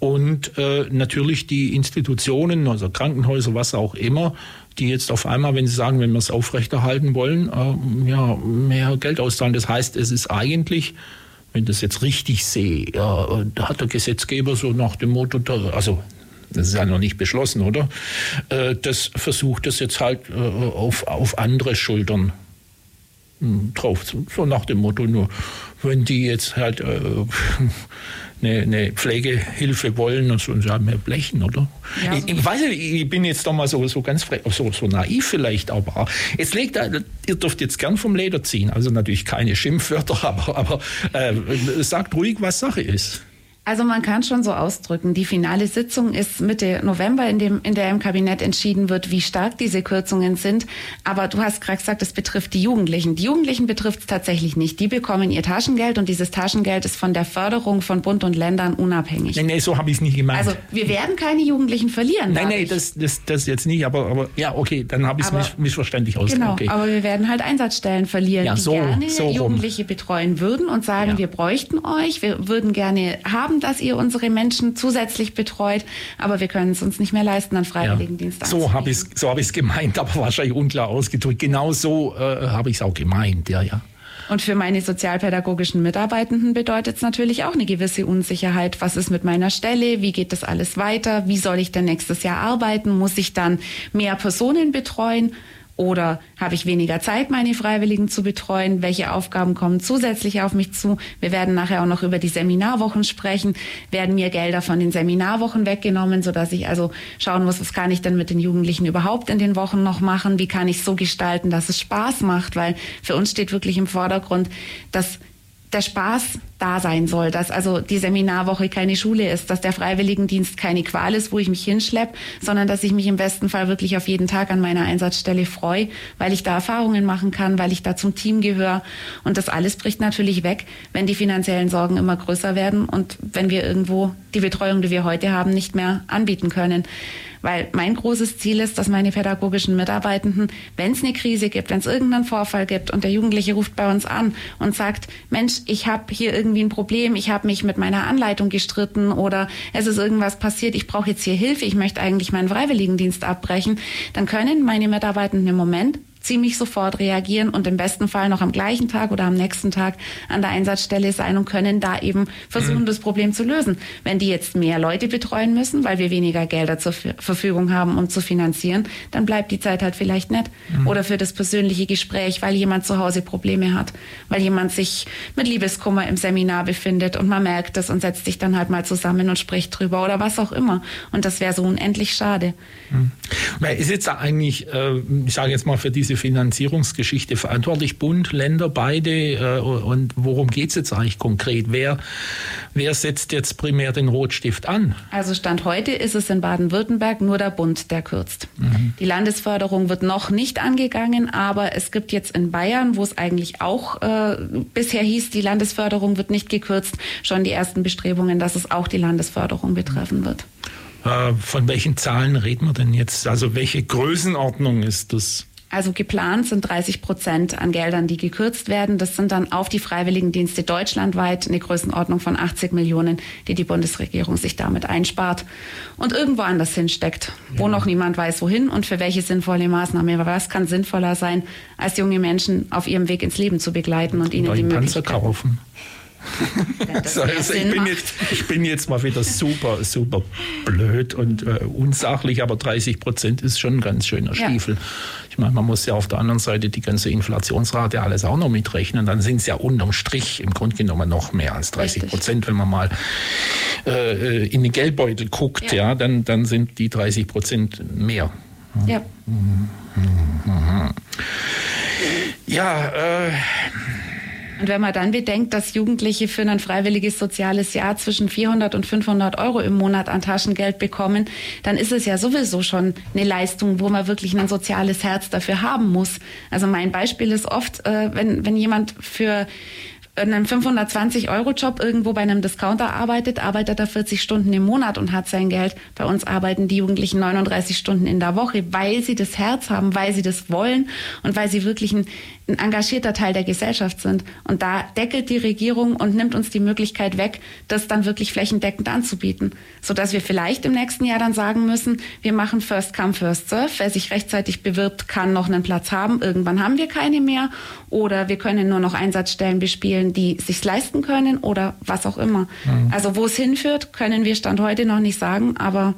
Und äh, natürlich die Institutionen, also Krankenhäuser, was auch immer, die jetzt auf einmal, wenn sie sagen, wenn wir es aufrechterhalten wollen, äh, ja, mehr Geld auszahlen. Das heißt, es ist eigentlich, wenn ich das jetzt richtig sehe, ja, da hat der Gesetzgeber so nach dem Motto, also das ist ja noch nicht beschlossen, oder? Äh, das versucht es jetzt halt äh, auf, auf andere Schultern hm, drauf. So nach dem Motto, nur wenn die jetzt halt äh, eine, eine, Pflegehilfe wollen und so, und sagen, mehr blechen, oder? Ja, ich, ich, weiß nicht, ich bin jetzt doch mal so, so ganz so, so naiv vielleicht, aber es legt, ihr dürft jetzt gern vom Leder ziehen, also natürlich keine Schimpfwörter, aber, aber äh, sagt ruhig, was Sache ist. Also man kann schon so ausdrücken, die finale Sitzung ist Mitte November, in, dem, in der im Kabinett entschieden wird, wie stark diese Kürzungen sind. Aber du hast gerade gesagt, es betrifft die Jugendlichen. Die Jugendlichen betrifft es tatsächlich nicht. Die bekommen ihr Taschengeld und dieses Taschengeld ist von der Förderung von Bund und Ländern unabhängig. Nein, nee, so habe ich es nicht gemeint. Also wir werden keine Jugendlichen verlieren. Nein, nein, das, das, das jetzt nicht, aber, aber ja, okay, dann habe ich es miss, missverständlich ausgedrückt. Genau, okay. aber wir werden halt Einsatzstellen verlieren, ja, so, die gerne so Jugendliche betreuen würden und sagen, ja. wir bräuchten euch, wir würden gerne haben haben, dass ihr unsere Menschen zusätzlich betreut, aber wir können es uns nicht mehr leisten, an Freiwilligendienst ja. So habe ich es so hab gemeint, aber wahrscheinlich unklar ausgedrückt. Genau so äh, habe ich es auch gemeint, ja, ja. Und für meine sozialpädagogischen Mitarbeitenden bedeutet es natürlich auch eine gewisse Unsicherheit. Was ist mit meiner Stelle? Wie geht das alles weiter? Wie soll ich denn nächstes Jahr arbeiten? Muss ich dann mehr Personen betreuen? Oder habe ich weniger Zeit, meine Freiwilligen zu betreuen? Welche Aufgaben kommen zusätzlich auf mich zu? Wir werden nachher auch noch über die Seminarwochen sprechen. Werden mir Gelder von den Seminarwochen weggenommen, sodass ich also schauen muss, was kann ich denn mit den Jugendlichen überhaupt in den Wochen noch machen? Wie kann ich so gestalten, dass es Spaß macht? Weil für uns steht wirklich im Vordergrund, dass der Spaß da sein soll, dass also die Seminarwoche keine Schule ist, dass der Freiwilligendienst keine Qual ist, wo ich mich hinschleppe, sondern dass ich mich im besten Fall wirklich auf jeden Tag an meiner Einsatzstelle freue, weil ich da Erfahrungen machen kann, weil ich da zum Team gehöre. Und das alles bricht natürlich weg, wenn die finanziellen Sorgen immer größer werden und wenn wir irgendwo die Betreuung, die wir heute haben, nicht mehr anbieten können. Weil mein großes Ziel ist, dass meine pädagogischen Mitarbeitenden, wenn es eine Krise gibt, wenn es irgendeinen Vorfall gibt und der Jugendliche ruft bei uns an und sagt, Mensch, ich habe hier irgendwie ein Problem, ich habe mich mit meiner Anleitung gestritten oder es ist irgendwas passiert, ich brauche jetzt hier Hilfe, ich möchte eigentlich meinen Freiwilligendienst abbrechen, dann können meine Mitarbeitenden im Moment ziemlich sofort reagieren und im besten Fall noch am gleichen Tag oder am nächsten Tag an der Einsatzstelle sein und können da eben versuchen, mhm. das Problem zu lösen. Wenn die jetzt mehr Leute betreuen müssen, weil wir weniger Gelder zur Verfügung haben, um zu finanzieren, dann bleibt die Zeit halt vielleicht nicht. Mhm. Oder für das persönliche Gespräch, weil jemand zu Hause Probleme hat, weil jemand sich mit Liebeskummer im Seminar befindet und man merkt es und setzt sich dann halt mal zusammen und spricht drüber oder was auch immer. Und das wäre so unendlich schade. Mhm. Ist jetzt eigentlich, äh, ich sage jetzt mal, für diese Finanzierungsgeschichte verantwortlich? Bund, Länder, beide? Äh, und worum geht es jetzt eigentlich konkret? Wer, wer setzt jetzt primär den Rotstift an? Also Stand heute ist es in Baden-Württemberg nur der Bund, der kürzt. Mhm. Die Landesförderung wird noch nicht angegangen, aber es gibt jetzt in Bayern, wo es eigentlich auch äh, bisher hieß, die Landesförderung wird nicht gekürzt, schon die ersten Bestrebungen, dass es auch die Landesförderung betreffen wird. Äh, von welchen Zahlen reden wir denn jetzt? Also welche Größenordnung ist das? Also geplant sind 30 Prozent an Geldern, die gekürzt werden. Das sind dann auf die Freiwilligendienste deutschlandweit eine Größenordnung von 80 Millionen, die die Bundesregierung sich damit einspart und irgendwo anders hinsteckt, wo noch niemand weiß, wohin und für welche sinnvolle Maßnahme. Aber was kann sinnvoller sein, als junge Menschen auf ihrem Weg ins Leben zu begleiten und ihnen die Möglichkeit kaufen. also, ich, bin jetzt, ich bin jetzt mal wieder super, super blöd und äh, unsachlich, aber 30 Prozent ist schon ein ganz schöner Stiefel. Ja. Ich meine, man muss ja auf der anderen Seite die ganze Inflationsrate alles auch noch mitrechnen. Dann sind es ja unterm Strich im Grunde genommen noch mehr als 30 Prozent. Wenn man mal äh, in den Geldbeutel guckt, ja. ja, dann, dann sind die 30 Prozent mehr. Ja. Ja, äh, und wenn man dann bedenkt, dass Jugendliche für ein freiwilliges soziales Jahr zwischen 400 und 500 Euro im Monat an Taschengeld bekommen, dann ist es ja sowieso schon eine Leistung, wo man wirklich ein soziales Herz dafür haben muss. Also mein Beispiel ist oft, äh, wenn, wenn jemand für in einem 520-Euro-Job irgendwo bei einem Discounter arbeitet, arbeitet er 40 Stunden im Monat und hat sein Geld. Bei uns arbeiten die Jugendlichen 39 Stunden in der Woche, weil sie das Herz haben, weil sie das wollen und weil sie wirklich ein, ein engagierter Teil der Gesellschaft sind. Und da deckelt die Regierung und nimmt uns die Möglichkeit weg, das dann wirklich flächendeckend anzubieten, sodass wir vielleicht im nächsten Jahr dann sagen müssen, wir machen First Come, First Serve. Wer sich rechtzeitig bewirbt, kann noch einen Platz haben. Irgendwann haben wir keine mehr. Oder wir können nur noch Einsatzstellen bespielen die sich leisten können oder was auch immer. Mhm. Also wo es hinführt, können wir Stand heute noch nicht sagen, aber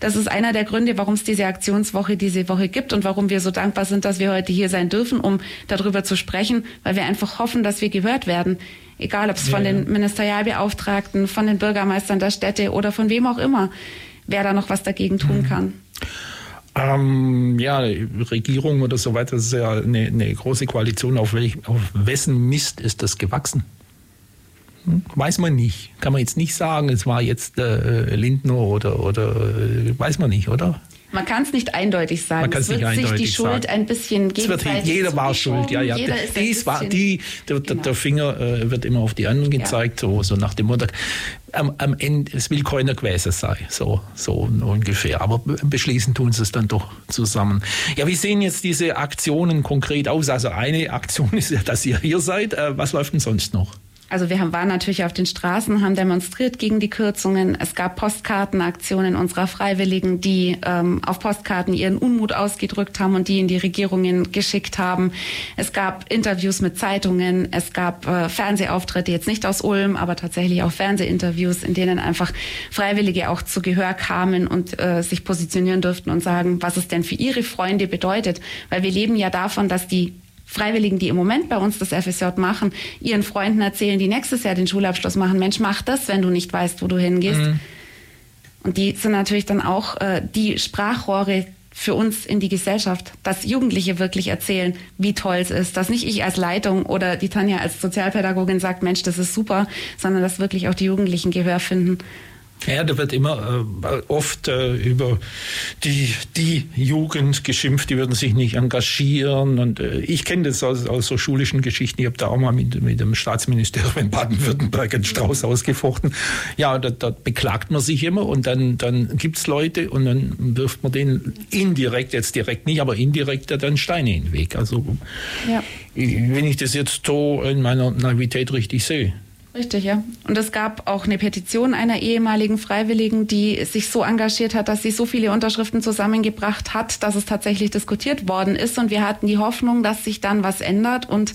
das ist einer der Gründe, warum es diese Aktionswoche diese Woche gibt und warum wir so dankbar sind, dass wir heute hier sein dürfen, um darüber zu sprechen, weil wir einfach hoffen, dass wir gehört werden. Egal, ob es ja, von den Ministerialbeauftragten, von den Bürgermeistern der Städte oder von wem auch immer, wer da noch was dagegen tun mhm. kann. Ähm, ja, Regierung oder so weiter, das ist ja eine, eine große Koalition. Auf, welch, auf wessen Mist ist das gewachsen? Weiß man nicht. Kann man jetzt nicht sagen, es war jetzt äh, Lindner oder, oder äh, weiß man nicht, oder? Man kann es nicht eindeutig sagen. Man es wird sich die Schuld sagen. ein bisschen gegenseitig Jeder war schuld, ja, ja. Dies war die, der, genau. der Finger äh, wird immer auf die anderen gezeigt, ja. so, so nach dem Motto. Am, am, Ende, es will keiner gewesen sein, so, so ungefähr. Aber beschließen tun sie es dann doch zusammen. Ja, wie sehen jetzt diese Aktionen konkret aus? Also eine Aktion ist ja, dass ihr hier seid. Äh, was läuft denn sonst noch? Also wir haben, waren natürlich auf den Straßen, haben demonstriert gegen die Kürzungen. Es gab Postkartenaktionen unserer Freiwilligen, die ähm, auf Postkarten ihren Unmut ausgedrückt haben und die in die Regierungen geschickt haben. Es gab Interviews mit Zeitungen. Es gab äh, Fernsehauftritte, jetzt nicht aus Ulm, aber tatsächlich auch Fernsehinterviews, in denen einfach Freiwillige auch zu Gehör kamen und äh, sich positionieren durften und sagen, was es denn für ihre Freunde bedeutet. Weil wir leben ja davon, dass die Freiwilligen, die im Moment bei uns das FSJ machen, ihren Freunden erzählen, die nächstes Jahr den Schulabschluss machen, Mensch, mach das, wenn du nicht weißt, wo du hingehst. Mhm. Und die sind natürlich dann auch äh, die Sprachrohre für uns in die Gesellschaft, dass Jugendliche wirklich erzählen, wie toll es ist, dass nicht ich als Leitung oder die Tanja als Sozialpädagogin sagt, Mensch, das ist super, sondern dass wirklich auch die Jugendlichen Gehör finden ja, da wird immer äh, oft äh, über die, die Jugend geschimpft, die würden sich nicht engagieren. Und äh, ich kenne das aus, aus so schulischen Geschichten. Ich habe da auch mal mit, mit dem Staatsministerium in Baden-Württemberg einen Strauß ausgefochten. Ja, da, da beklagt man sich immer und dann, dann gibt es Leute und dann wirft man denen indirekt, jetzt direkt nicht, aber indirekt dann Steine in den Weg. Also ja. wenn ich das jetzt so in meiner Naivität richtig sehe. Richtig, ja. Und es gab auch eine Petition einer ehemaligen Freiwilligen, die sich so engagiert hat, dass sie so viele Unterschriften zusammengebracht hat, dass es tatsächlich diskutiert worden ist. Und wir hatten die Hoffnung, dass sich dann was ändert und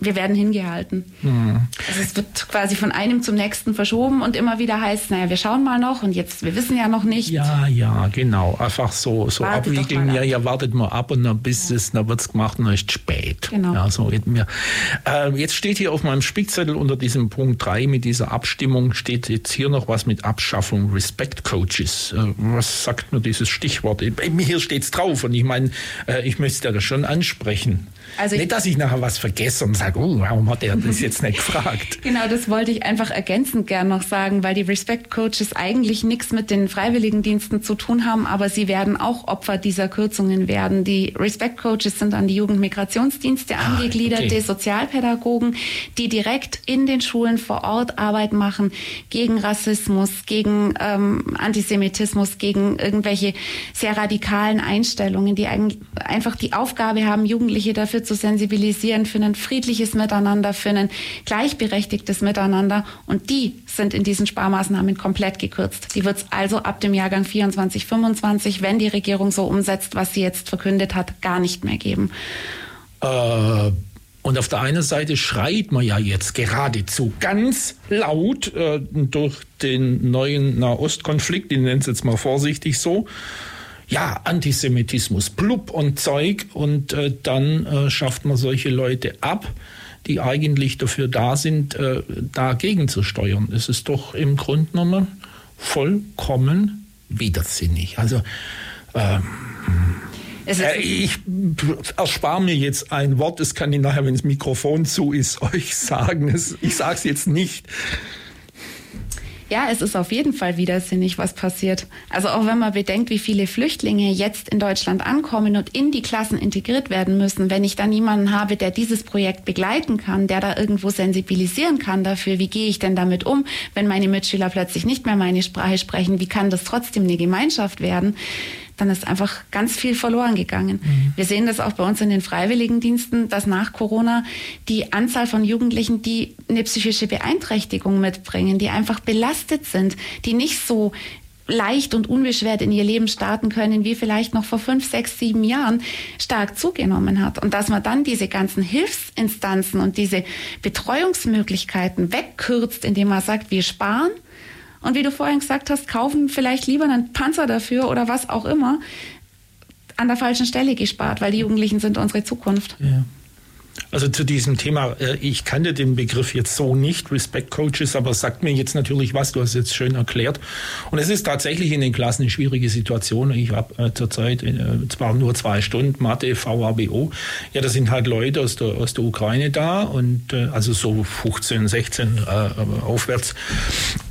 wir werden hingehalten. Mhm. Also es wird quasi von einem zum nächsten verschoben und immer wieder heißt, naja, wir schauen mal noch und jetzt, wir wissen ja noch nicht. Ja, ja, genau. Einfach so, so abwiegeln. Ja, ja, wartet mal ab und dann bis ja. es, dann wird's gemacht und dann ist es spät. Genau. Ja, so mir. Äh, jetzt steht hier auf meinem Spickzettel unter diesem Punkt 3 mit dieser Abstimmung steht jetzt hier noch was mit Abschaffung Respect Coaches. Äh, was sagt mir dieses Stichwort? Hier steht's drauf und ich meine, äh, ich möchte das schon ansprechen. Also nicht, dass ich nachher was vergesse und sage, oh, warum hat er das jetzt nicht gefragt? Genau, das wollte ich einfach ergänzend gern noch sagen, weil die Respect Coaches eigentlich nichts mit den Freiwilligendiensten zu tun haben, aber sie werden auch Opfer dieser Kürzungen werden. Die Respect Coaches sind an die Jugendmigrationsdienste ah, angegliederte okay. Sozialpädagogen, die direkt in den Schulen vor Ort Arbeit machen gegen Rassismus, gegen ähm, Antisemitismus, gegen irgendwelche sehr radikalen Einstellungen, die einfach die Aufgabe haben, Jugendliche dafür zu sensibilisieren für ein friedliches Miteinander, für ein gleichberechtigtes Miteinander. Und die sind in diesen Sparmaßnahmen komplett gekürzt. Die wird es also ab dem Jahrgang 24, 25, wenn die Regierung so umsetzt, was sie jetzt verkündet hat, gar nicht mehr geben. Äh und auf der einen Seite schreit man ja jetzt geradezu ganz laut äh, durch den neuen Nahostkonflikt, ich nenne es jetzt mal vorsichtig so, ja, Antisemitismus, Blub und Zeug und äh, dann äh, schafft man solche Leute ab, die eigentlich dafür da sind, äh, dagegen zu steuern. Es ist doch im Grunde genommen vollkommen widersinnig. Also ähm, äh, ich erspare mir jetzt ein Wort, das kann ich nachher, wenn das Mikrofon zu ist, euch sagen. Ich sage es jetzt nicht. Ja, es ist auf jeden Fall widersinnig, was passiert. Also auch wenn man bedenkt, wie viele Flüchtlinge jetzt in Deutschland ankommen und in die Klassen integriert werden müssen, wenn ich dann niemanden habe, der dieses Projekt begleiten kann, der da irgendwo sensibilisieren kann dafür, wie gehe ich denn damit um, wenn meine Mitschüler plötzlich nicht mehr meine Sprache sprechen, wie kann das trotzdem eine Gemeinschaft werden? Dann ist einfach ganz viel verloren gegangen. Mhm. Wir sehen das auch bei uns in den Freiwilligendiensten, dass nach Corona die Anzahl von Jugendlichen, die eine psychische Beeinträchtigung mitbringen, die einfach belastet sind, die nicht so leicht und unbeschwert in ihr Leben starten können, wie vielleicht noch vor fünf, sechs, sieben Jahren stark zugenommen hat. Und dass man dann diese ganzen Hilfsinstanzen und diese Betreuungsmöglichkeiten wegkürzt, indem man sagt, wir sparen und wie du vorhin gesagt hast, kaufen vielleicht lieber einen Panzer dafür oder was auch immer, an der falschen Stelle gespart, weil die Jugendlichen sind unsere Zukunft. Ja. Also zu diesem Thema, äh, ich kannte den Begriff jetzt so nicht, Respect Coaches, aber sagt mir jetzt natürlich was, du hast jetzt schön erklärt. Und es ist tatsächlich in den Klassen eine schwierige Situation. Ich habe äh, zurzeit äh, zwar nur zwei Stunden Mathe, VABO. Ja, da sind halt Leute aus der, aus der Ukraine da und äh, also so 15, 16 äh, aufwärts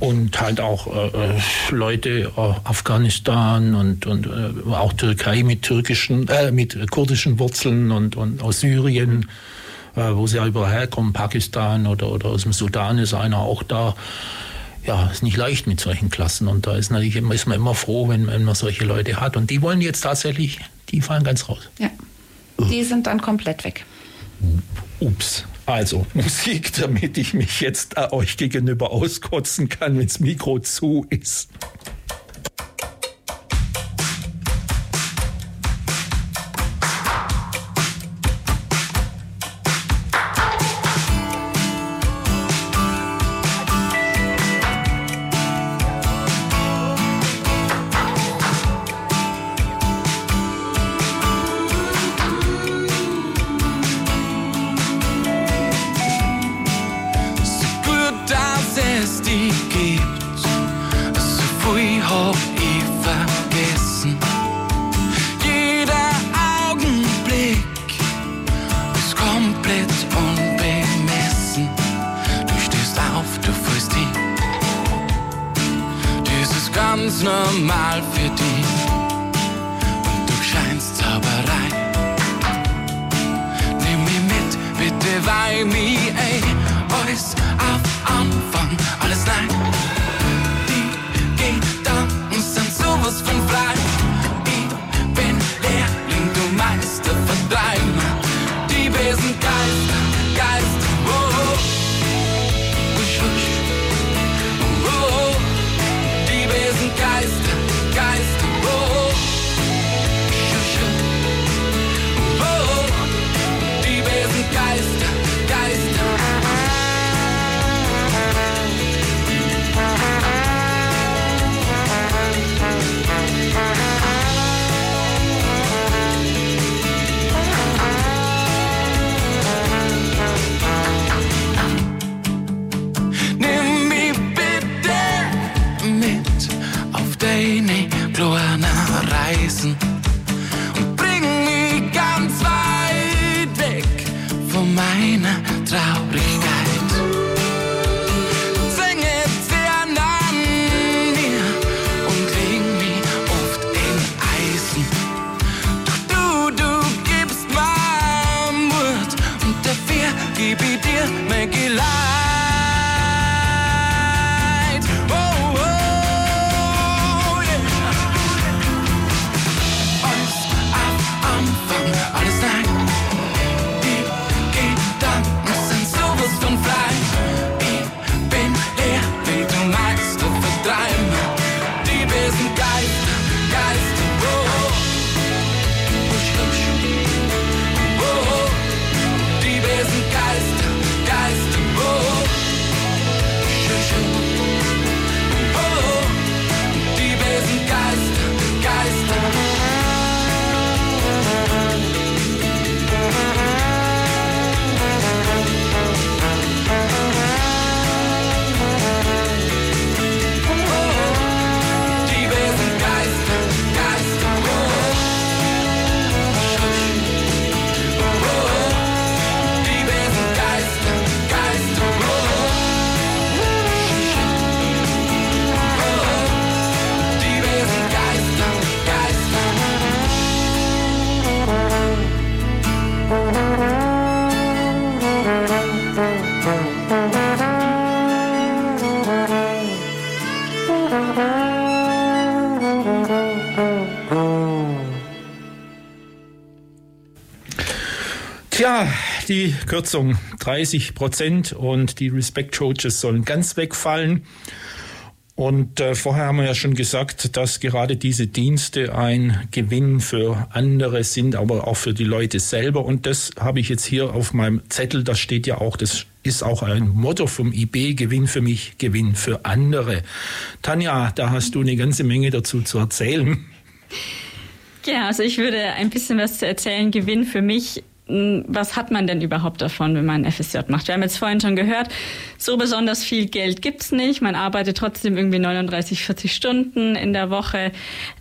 und halt auch äh, Leute Afghanistan und, und auch Türkei mit türkischen, mit kurdischen Wurzeln und, und aus Syrien. Äh, wo sie ja überall herkommen, Pakistan oder, oder aus dem Sudan ist einer auch da. Ja, ist nicht leicht mit solchen Klassen und da ist natürlich immer, ist man immer froh, wenn, wenn man solche Leute hat. Und die wollen jetzt tatsächlich, die fallen ganz raus. Ja, die sind dann komplett weg. Ups. Also Musik, damit ich mich jetzt äh, euch gegenüber auskotzen kann, wenn das Mikro zu ist. Die Kürzung 30 Prozent und die Respect Coaches sollen ganz wegfallen. Und äh, vorher haben wir ja schon gesagt, dass gerade diese Dienste ein Gewinn für andere sind, aber auch für die Leute selber. Und das habe ich jetzt hier auf meinem Zettel, das steht ja auch, das ist auch ein Motto vom IB, Gewinn für mich, Gewinn für andere. Tanja, da hast du eine ganze Menge dazu zu erzählen. Ja, also ich würde ein bisschen was zu erzählen. Gewinn für mich. M, Was hat man denn überhaupt davon, wenn man ein FSJ macht? Wir haben jetzt vorhin schon gehört, so besonders viel Geld gibt's nicht. Man arbeitet trotzdem irgendwie 39, 40 Stunden in der Woche.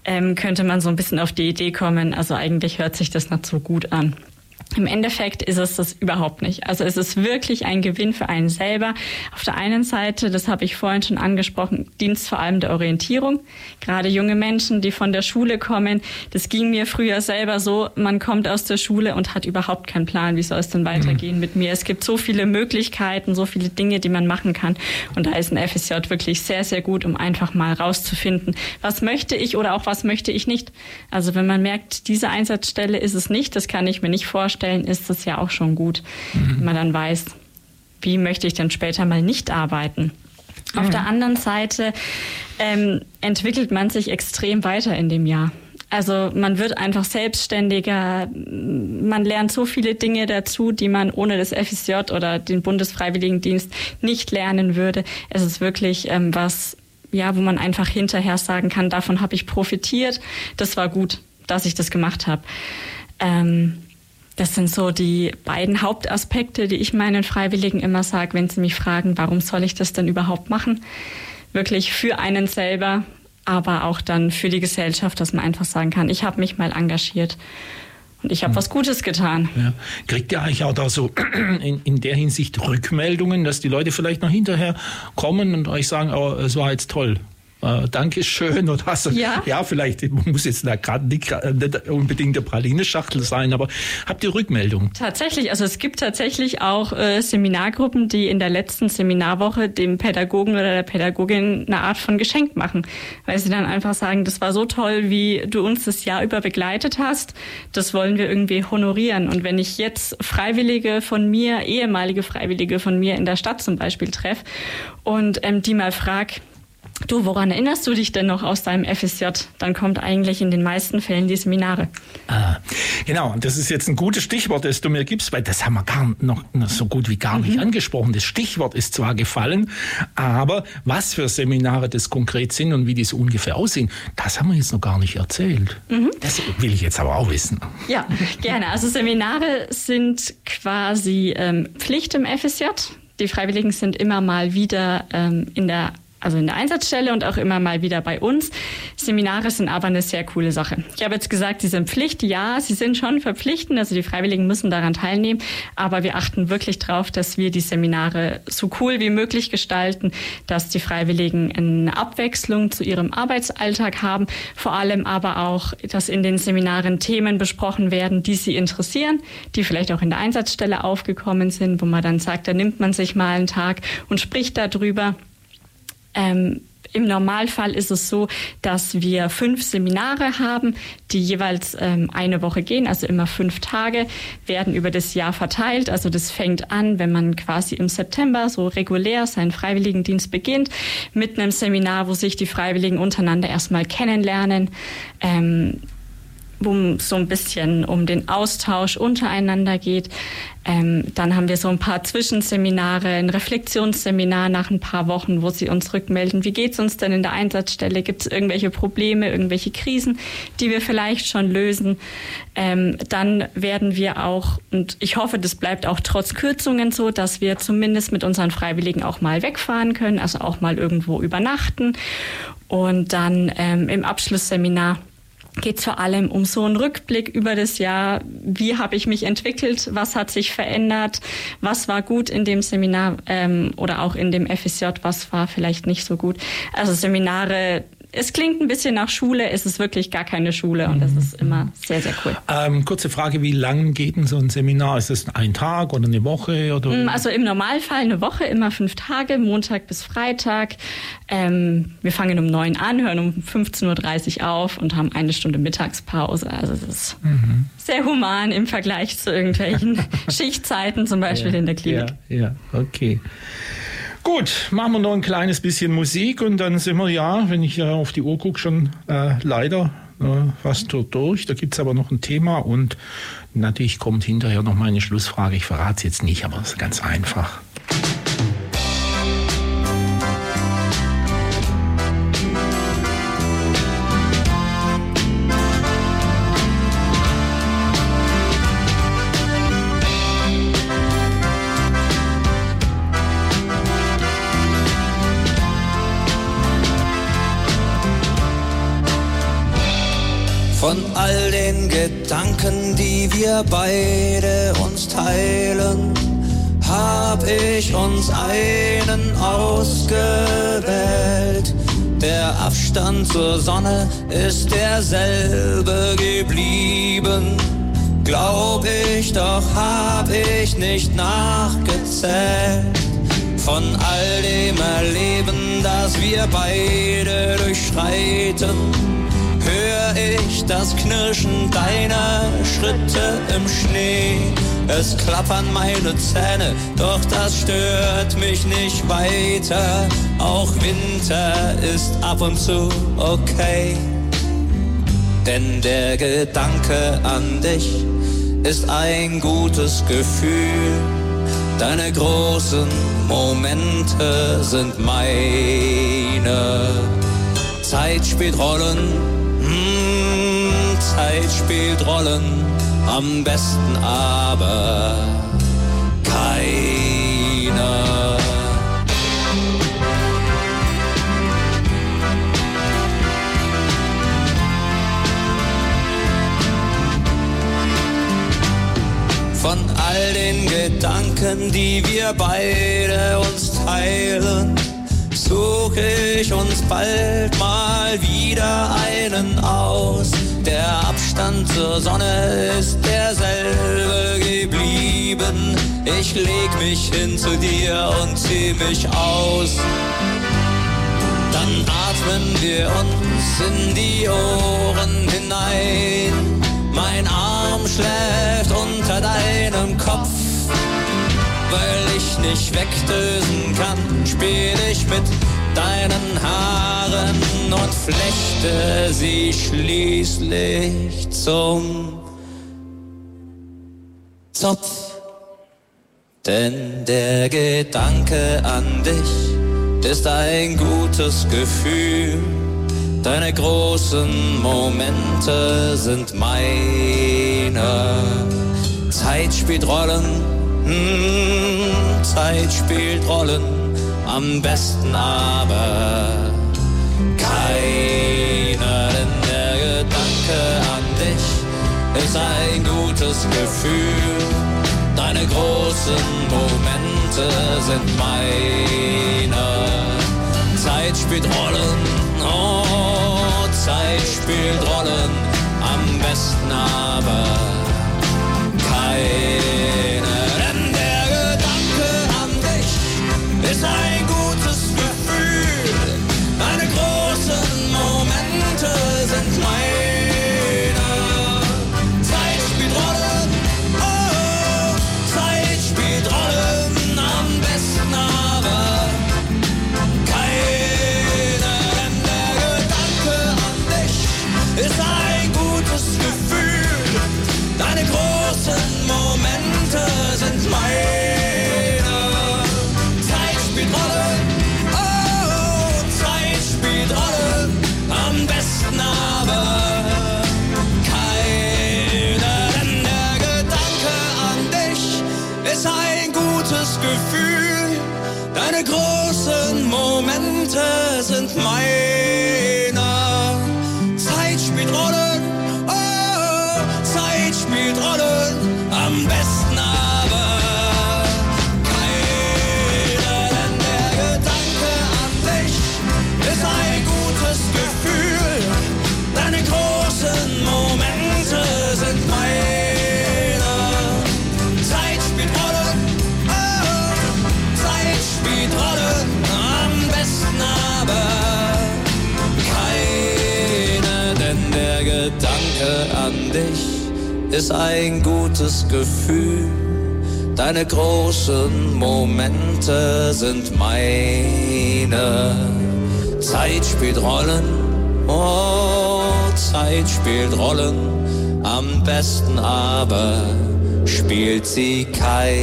Ähm, könnte man so ein bisschen auf die Idee kommen, also eigentlich hört sich das nicht so gut an. Im Endeffekt ist es das überhaupt nicht. Also es ist wirklich ein Gewinn für einen selber. Auf der einen Seite, das habe ich vorhin schon angesprochen, Dienst vor allem der Orientierung. Gerade junge Menschen, die von der Schule kommen, das ging mir früher selber so, man kommt aus der Schule und hat überhaupt keinen Plan, wie soll es denn weitergehen mit mir. Es gibt so viele Möglichkeiten, so viele Dinge, die man machen kann. Und da ist ein FSJ wirklich sehr, sehr gut, um einfach mal rauszufinden, was möchte ich oder auch was möchte ich nicht. Also wenn man merkt, diese Einsatzstelle ist es nicht, das kann ich mir nicht vorstellen, ist das ja auch schon gut, wenn man dann weiß, wie möchte ich denn später mal nicht arbeiten. Auf der anderen Seite ähm, entwickelt man sich extrem weiter in dem Jahr. Also man wird einfach selbstständiger, man lernt so viele Dinge dazu, die man ohne das FSJ oder den Bundesfreiwilligendienst nicht lernen würde. Es ist wirklich ähm, was, ja, wo man einfach hinterher sagen kann, davon habe ich profitiert, das war gut, dass ich das gemacht habe. Ähm, das sind so die beiden Hauptaspekte, die ich meinen Freiwilligen immer sage, wenn sie mich fragen, warum soll ich das denn überhaupt machen? Wirklich für einen selber, aber auch dann für die Gesellschaft, dass man einfach sagen kann, ich habe mich mal engagiert und ich habe was Gutes getan. Ja. Kriegt ihr eigentlich auch da so in, in der Hinsicht Rückmeldungen, dass die Leute vielleicht noch hinterher kommen und euch sagen, oh, es war jetzt toll? Äh, Dankeschön oder was? Ja. ja, vielleicht muss jetzt da gerade nicht, äh, nicht unbedingt der Praline-Schachtel sein, aber habt ihr Rückmeldungen? Tatsächlich, also es gibt tatsächlich auch äh, Seminargruppen, die in der letzten Seminarwoche dem Pädagogen oder der Pädagogin eine Art von Geschenk machen, weil sie dann einfach sagen, das war so toll, wie du uns das Jahr über begleitet hast, das wollen wir irgendwie honorieren. Und wenn ich jetzt Freiwillige von mir, ehemalige Freiwillige von mir in der Stadt zum Beispiel treffe und ähm, die mal frag, Du, woran erinnerst du dich denn noch aus deinem FSJ? Dann kommt eigentlich in den meisten Fällen die Seminare. Ah, genau, und das ist jetzt ein gutes Stichwort, das du mir gibst, weil das haben wir gar noch, noch so gut wie gar nicht angesprochen. Das Stichwort ist zwar gefallen, aber was für Seminare das konkret sind und wie die so ungefähr aussehen, das haben wir jetzt noch gar nicht erzählt. Das will ich jetzt aber auch wissen. Ja, gerne. Also Seminare sind quasi ähm, Pflicht im FSJ. Die Freiwilligen sind immer mal wieder ähm, in der also in der Einsatzstelle und auch immer mal wieder bei uns. Seminare sind aber eine sehr coole Sache. Ich habe jetzt gesagt, sie sind Pflicht. Ja, sie sind schon verpflichtend, also die Freiwilligen müssen daran teilnehmen, aber wir achten wirklich darauf, dass wir die Seminare so cool wie möglich gestalten, dass die Freiwilligen eine Abwechslung zu ihrem Arbeitsalltag haben, vor allem aber auch, dass in den Seminaren Themen besprochen werden, die sie interessieren, die vielleicht auch in der Einsatzstelle aufgekommen sind, wo man dann sagt, da nimmt man sich mal einen Tag und spricht darüber. Ähm, im Normalfall ist es so, dass wir fünf Seminare haben, die jeweils ähm, eine Woche gehen, also immer fünf Tage, werden über das Jahr verteilt. Also das fängt an, wenn man quasi im September so regulär seinen Freiwilligendienst beginnt, mit einem Seminar, wo sich die Freiwilligen untereinander erstmal kennenlernen. Ähm, wo so ein bisschen um den Austausch untereinander geht. Ähm, dann haben wir so ein paar Zwischenseminare, ein Reflexionsseminar nach ein paar Wochen, wo sie uns rückmelden, wie geht's uns denn in der Einsatzstelle? Gibt es irgendwelche Probleme, irgendwelche Krisen, die wir vielleicht schon lösen? Ähm, dann werden wir auch, und ich hoffe, das bleibt auch trotz Kürzungen so, dass wir zumindest mit unseren Freiwilligen auch mal wegfahren können, also auch mal irgendwo übernachten. Und dann ähm, im Abschlussseminar geht vor allem um so einen Rückblick über das Jahr. Wie habe ich mich entwickelt? Was hat sich verändert? Was war gut in dem Seminar ähm, oder auch in dem FSJ? Was war vielleicht nicht so gut? Also Seminare es klingt ein bisschen nach Schule, es ist wirklich gar keine Schule und das ist immer sehr, sehr cool. Ähm, kurze Frage, wie lang geht denn so ein Seminar? Ist es ein Tag oder eine Woche? Oder? Mm, also im Normalfall eine Woche, immer fünf Tage, Montag bis Freitag. Ähm, wir fangen um neun an, hören um 15.30 Uhr auf und haben eine Stunde Mittagspause. Also das ist mhm. sehr human im Vergleich zu irgendwelchen Schichtzeiten, zum Beispiel ja, in der Klinik. Ja, ja, okay. Gut, machen wir noch ein kleines bisschen Musik und dann sind wir ja, wenn ich ja auf die Uhr gucke, schon äh, leider äh, fast durch. Da gibt es aber noch ein Thema und natürlich kommt hinterher noch meine Schlussfrage. Ich verrate es jetzt nicht, aber es ist ganz einfach. Den Gedanken, die wir beide uns teilen, hab ich uns einen ausgewählt. Der Abstand zur Sonne ist derselbe geblieben. Glaub ich, doch hab ich nicht nachgezählt. Von all dem Erleben, das wir beide durchschreiten hör ich das Knirschen deiner Schritte im Schnee. Es klappern meine Zähne, doch das stört mich nicht weiter. Auch Winter ist ab und zu okay. Denn der Gedanke an dich ist ein gutes Gefühl. Deine großen Momente sind meine. Zeit spielt Rollen Zeit spielt Rollen, am besten aber keiner. Von all den Gedanken, die wir beide uns teilen, suche ich uns bald mal wieder einen aus Abstand zur Sonne ist derselbe geblieben. Ich leg mich hin zu dir und zieh mich aus. Dann atmen wir uns in die Ohren hinein. Mein Arm schläft unter deinem Kopf. Weil ich nicht wegdösen kann, spiel ich mit deinen Haaren und flechte sie schließlich zum Zopf. Denn der Gedanke an dich ist ein gutes Gefühl. Deine großen Momente sind meine. Zeit spielt Rollen, hm, Zeit spielt Rollen am besten aber keiner, denn der Gedanke an dich ist ein gutes Gefühl. Deine großen Momente sind meine. Zeit spielt Rollen, oh, Zeit spielt Rollen, am besten aber keine. Ist ein gutes Gefühl. Deine großen Momente sind meine. Zeit spielt Rollen, oh, Zeit spielt Rollen, am besten aber spielt sie keine.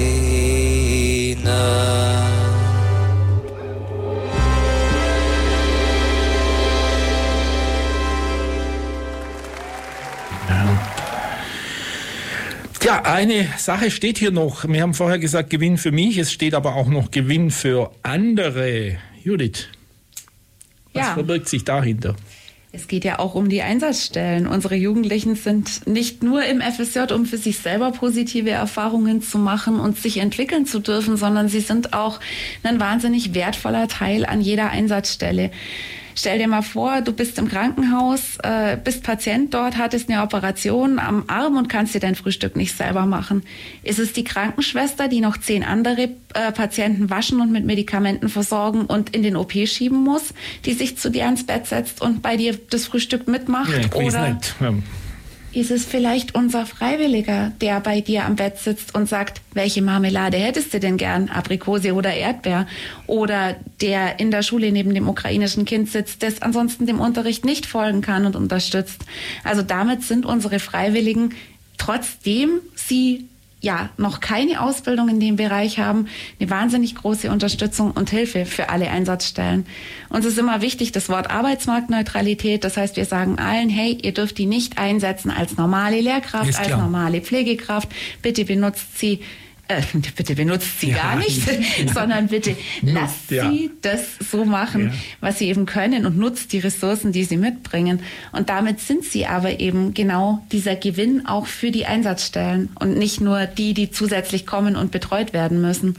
Ja, eine Sache steht hier noch. Wir haben vorher gesagt Gewinn für mich, es steht aber auch noch Gewinn für andere. Judith, was Ja. verbirgt sich dahinter? Es geht ja auch um die Einsatzstellen. Unsere Jugendlichen sind nicht nur im FSJ, um für sich selber positive Erfahrungen zu machen und sich entwickeln zu dürfen, sondern sie sind auch ein wahnsinnig wertvoller Teil an jeder Einsatzstelle. Stell dir mal vor, du bist im Krankenhaus, äh, bist Patient dort, hattest eine Operation am Arm und kannst dir dein Frühstück nicht selber machen. Ist es die Krankenschwester, die noch zehn andere äh, Patienten waschen und mit Medikamenten versorgen und in den OP schieben muss, die sich zu dir ans Bett setzt und bei dir das Frühstück mitmacht? Weiß Oder nicht. Ist es vielleicht unser Freiwilliger, der bei dir am Bett sitzt und sagt, welche Marmelade hättest du denn gern, Aprikose oder Erdbeer? Oder der in der Schule neben dem ukrainischen Kind sitzt, das ansonsten dem Unterricht nicht folgen kann und unterstützt. Also damit sind unsere Freiwilligen, trotzdem sie ja noch keine Ausbildung in dem Bereich haben, eine wahnsinnig große Unterstützung und Hilfe für alle Einsatzstellen. Uns ist immer wichtig das Wort Arbeitsmarktneutralität. Das heißt, wir sagen allen, hey, ihr dürft die nicht einsetzen als normale Lehrkraft, als normale Pflegekraft. Bitte benutzt sie äh, bitte benutzt sie Ja. gar nicht, sondern bitte lasst Ja. sie das so machen, Ja. was sie eben können und nutzt die Ressourcen, die sie mitbringen. Und damit sind sie aber eben genau dieser Gewinn auch für die Einsatzstellen und nicht nur die, die zusätzlich kommen und betreut werden müssen.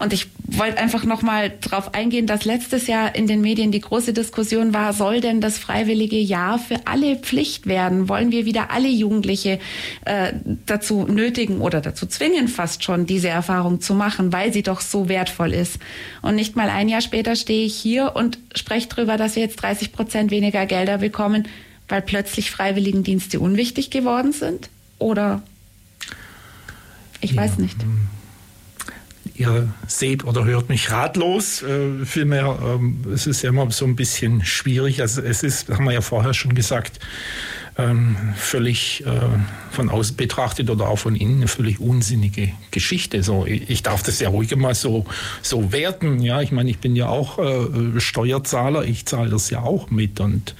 Und ich wollte einfach nochmal darauf eingehen, dass letztes Jahr in den Medien die große Diskussion war, soll denn das freiwillige Jahr für alle Pflicht werden? Wollen wir wieder alle Jugendliche äh, dazu nötigen oder dazu zwingen, fast schon diese Erfahrung zu machen, weil sie doch so wertvoll ist? Und nicht mal ein Jahr später stehe ich hier und spreche darüber, dass wir jetzt 30 Prozent weniger Gelder bekommen, weil plötzlich Freiwilligendienste unwichtig geworden sind? Oder ich weiß nicht. Ihr seht oder hört mich ratlos. Äh, vielmehr, ähm, es ist ja immer so ein bisschen schwierig. Also es ist, haben wir ja vorher schon gesagt, ähm, völlig äh, von außen betrachtet oder auch von innen eine völlig unsinnige Geschichte. So, ich darf das ja ruhig mal so, so werten. Ja, ich meine, ich bin ja auch äh, Steuerzahler, ich zahle das ja auch mit und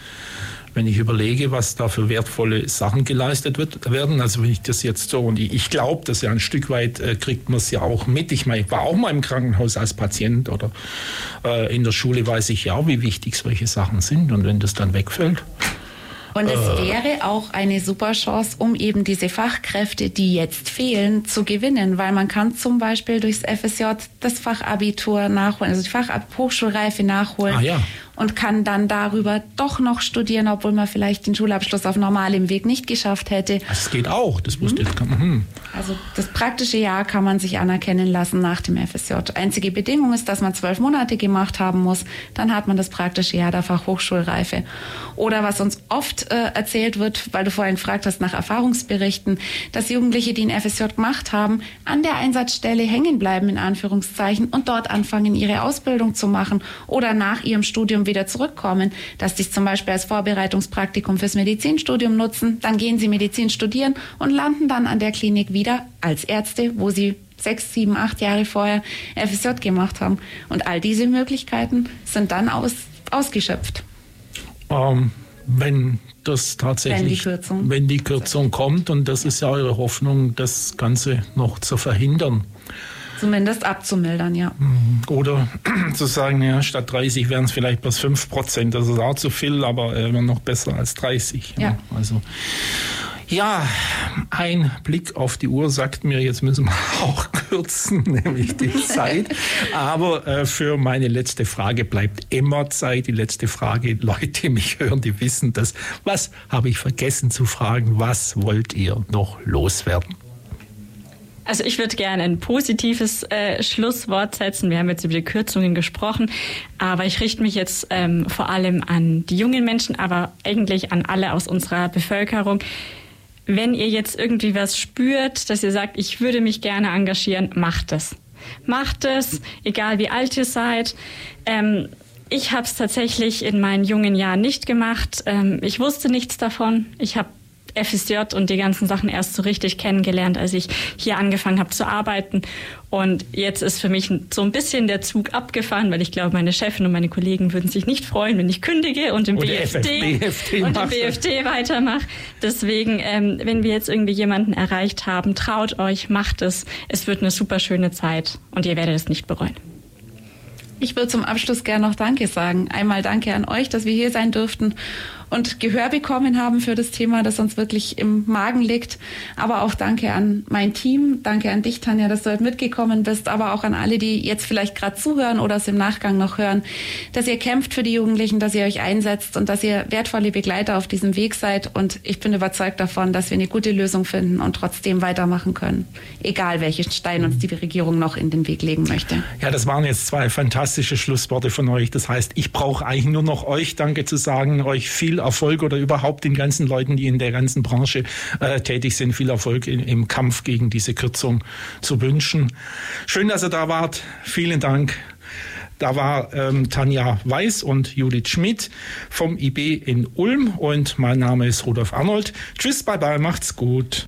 wenn ich überlege, was da für wertvolle Sachen geleistet wird, werden, also wenn ich das jetzt so, und ich, glaube, dass ja ein Stück weit äh, kriegt man es ja auch mit. Ich meine, ich war auch mal im Krankenhaus als Patient oder äh, in der Schule weiß ich ja, wie wichtig solche Sachen sind. Und wenn das dann wegfällt, Und es wäre auch eine super Chance, um eben diese Fachkräfte, die jetzt fehlen, zu gewinnen, weil man kann zum Beispiel durchs FSJ das Fachabitur nachholen, also die Fachhochschulreife nachholen. Ah, ja. Und kann dann darüber doch noch studieren, obwohl man vielleicht den Schulabschluss auf normalem Weg nicht geschafft hätte. das geht auch. Das wusste ich. Mhm. Also das praktische Jahr kann man sich anerkennen lassen nach dem FSJ. Einzige Bedingung ist, dass man zwölf Monate gemacht haben muss. Dann hat man das praktische Jahr der Fachhochschulreife. Oder was uns oft äh, erzählt wird, weil du vorhin gefragt hast nach Erfahrungsberichten, dass Jugendliche, die ein FSJ gemacht haben, an der Einsatzstelle hängen bleiben in Anführungszeichen und dort anfangen, ihre Ausbildung zu machen oder nach ihrem Studium wieder zurückkommen, dass die es zum Beispiel als Vorbereitungspraktikum fürs Medizinstudium nutzen, dann gehen sie Medizin studieren und landen dann an der Klinik wieder als Ärzte, wo sie sechs, sieben, acht Jahre vorher FSJ gemacht haben. Und all diese Möglichkeiten sind dann aus, ausgeschöpft. Ähm, wenn das tatsächlich, Wenn die Kürzung. wenn die Kürzung kommt, und das ist ja eure Hoffnung, das Ganze noch zu verhindern. Zumindest abzumildern, ja. Oder zu sagen, ja, statt 30 wären es vielleicht bloß 5 Prozent. Das ist auch zu viel, aber äh, immer noch besser als 30. Ja. Also, ja, ein Blick auf die Uhr sagt mir, jetzt müssen wir auch kürzen, nämlich die Zeit. Aber äh, für meine letzte Frage bleibt immer Zeit. Die letzte Frage, Leute, die mich hören, die wissen das. Was habe ich vergessen zu fragen? Was wollt ihr noch loswerden? Also ich würde gerne ein positives äh, Schlusswort setzen. Wir haben jetzt über die Kürzungen gesprochen, aber ich richte mich jetzt ähm, vor allem an die jungen Menschen, aber eigentlich an alle aus unserer Bevölkerung. Wenn ihr jetzt irgendwie was spürt, dass ihr sagt, ich würde mich gerne engagieren, macht es. Macht es, egal wie alt ihr seid. Ähm, ich habe es tatsächlich in meinen jungen Jahren nicht gemacht. Ähm, ich wusste nichts davon. Ich habe FSJ und die ganzen Sachen erst so richtig kennengelernt, als ich hier angefangen habe zu arbeiten. Und jetzt ist für mich so ein bisschen der Zug abgefahren, weil ich glaube, meine Chefin und meine Kollegen würden sich nicht freuen, wenn ich kündige und im Und BFD, BFD und im. BFD weitermache. Deswegen, ähm, wenn wir jetzt irgendwie jemanden erreicht haben, traut euch, macht es. Es wird eine super schöne Zeit und ihr werdet es nicht bereuen. Ich würde zum Abschluss gerne noch Danke sagen. Einmal Danke an euch, dass wir hier sein durften und Gehör bekommen haben für das Thema, das uns wirklich im Magen liegt. Aber auch Danke an mein Team. Danke an dich, Tanja, dass du heute mitgekommen bist. Aber auch an alle, die jetzt vielleicht gerade zuhören oder es im Nachgang noch hören, dass ihr kämpft für die Jugendlichen, dass ihr euch einsetzt und dass ihr wertvolle Begleiter auf diesem Weg seid. Und ich bin überzeugt davon, dass wir eine gute Lösung finden und trotzdem weitermachen können. Egal, welchen Stein uns die Regierung noch in den Weg legen möchte. Ja, das waren jetzt zwei fantastische Schlussworte von euch. Das heißt, ich brauche eigentlich nur noch euch Danke zu sagen, euch viel Erfolg oder überhaupt den ganzen Leuten, die in der ganzen Branche äh, tätig sind, viel Erfolg in, im Kampf gegen diese Kürzung zu wünschen. Schön, dass ihr da wart. Vielen Dank. Da war ähm, Tanja Weiß und Judith Schmidt vom IB in Ulm und mein Name ist Rudolf Arnold. Tschüss, bye bye, macht's gut.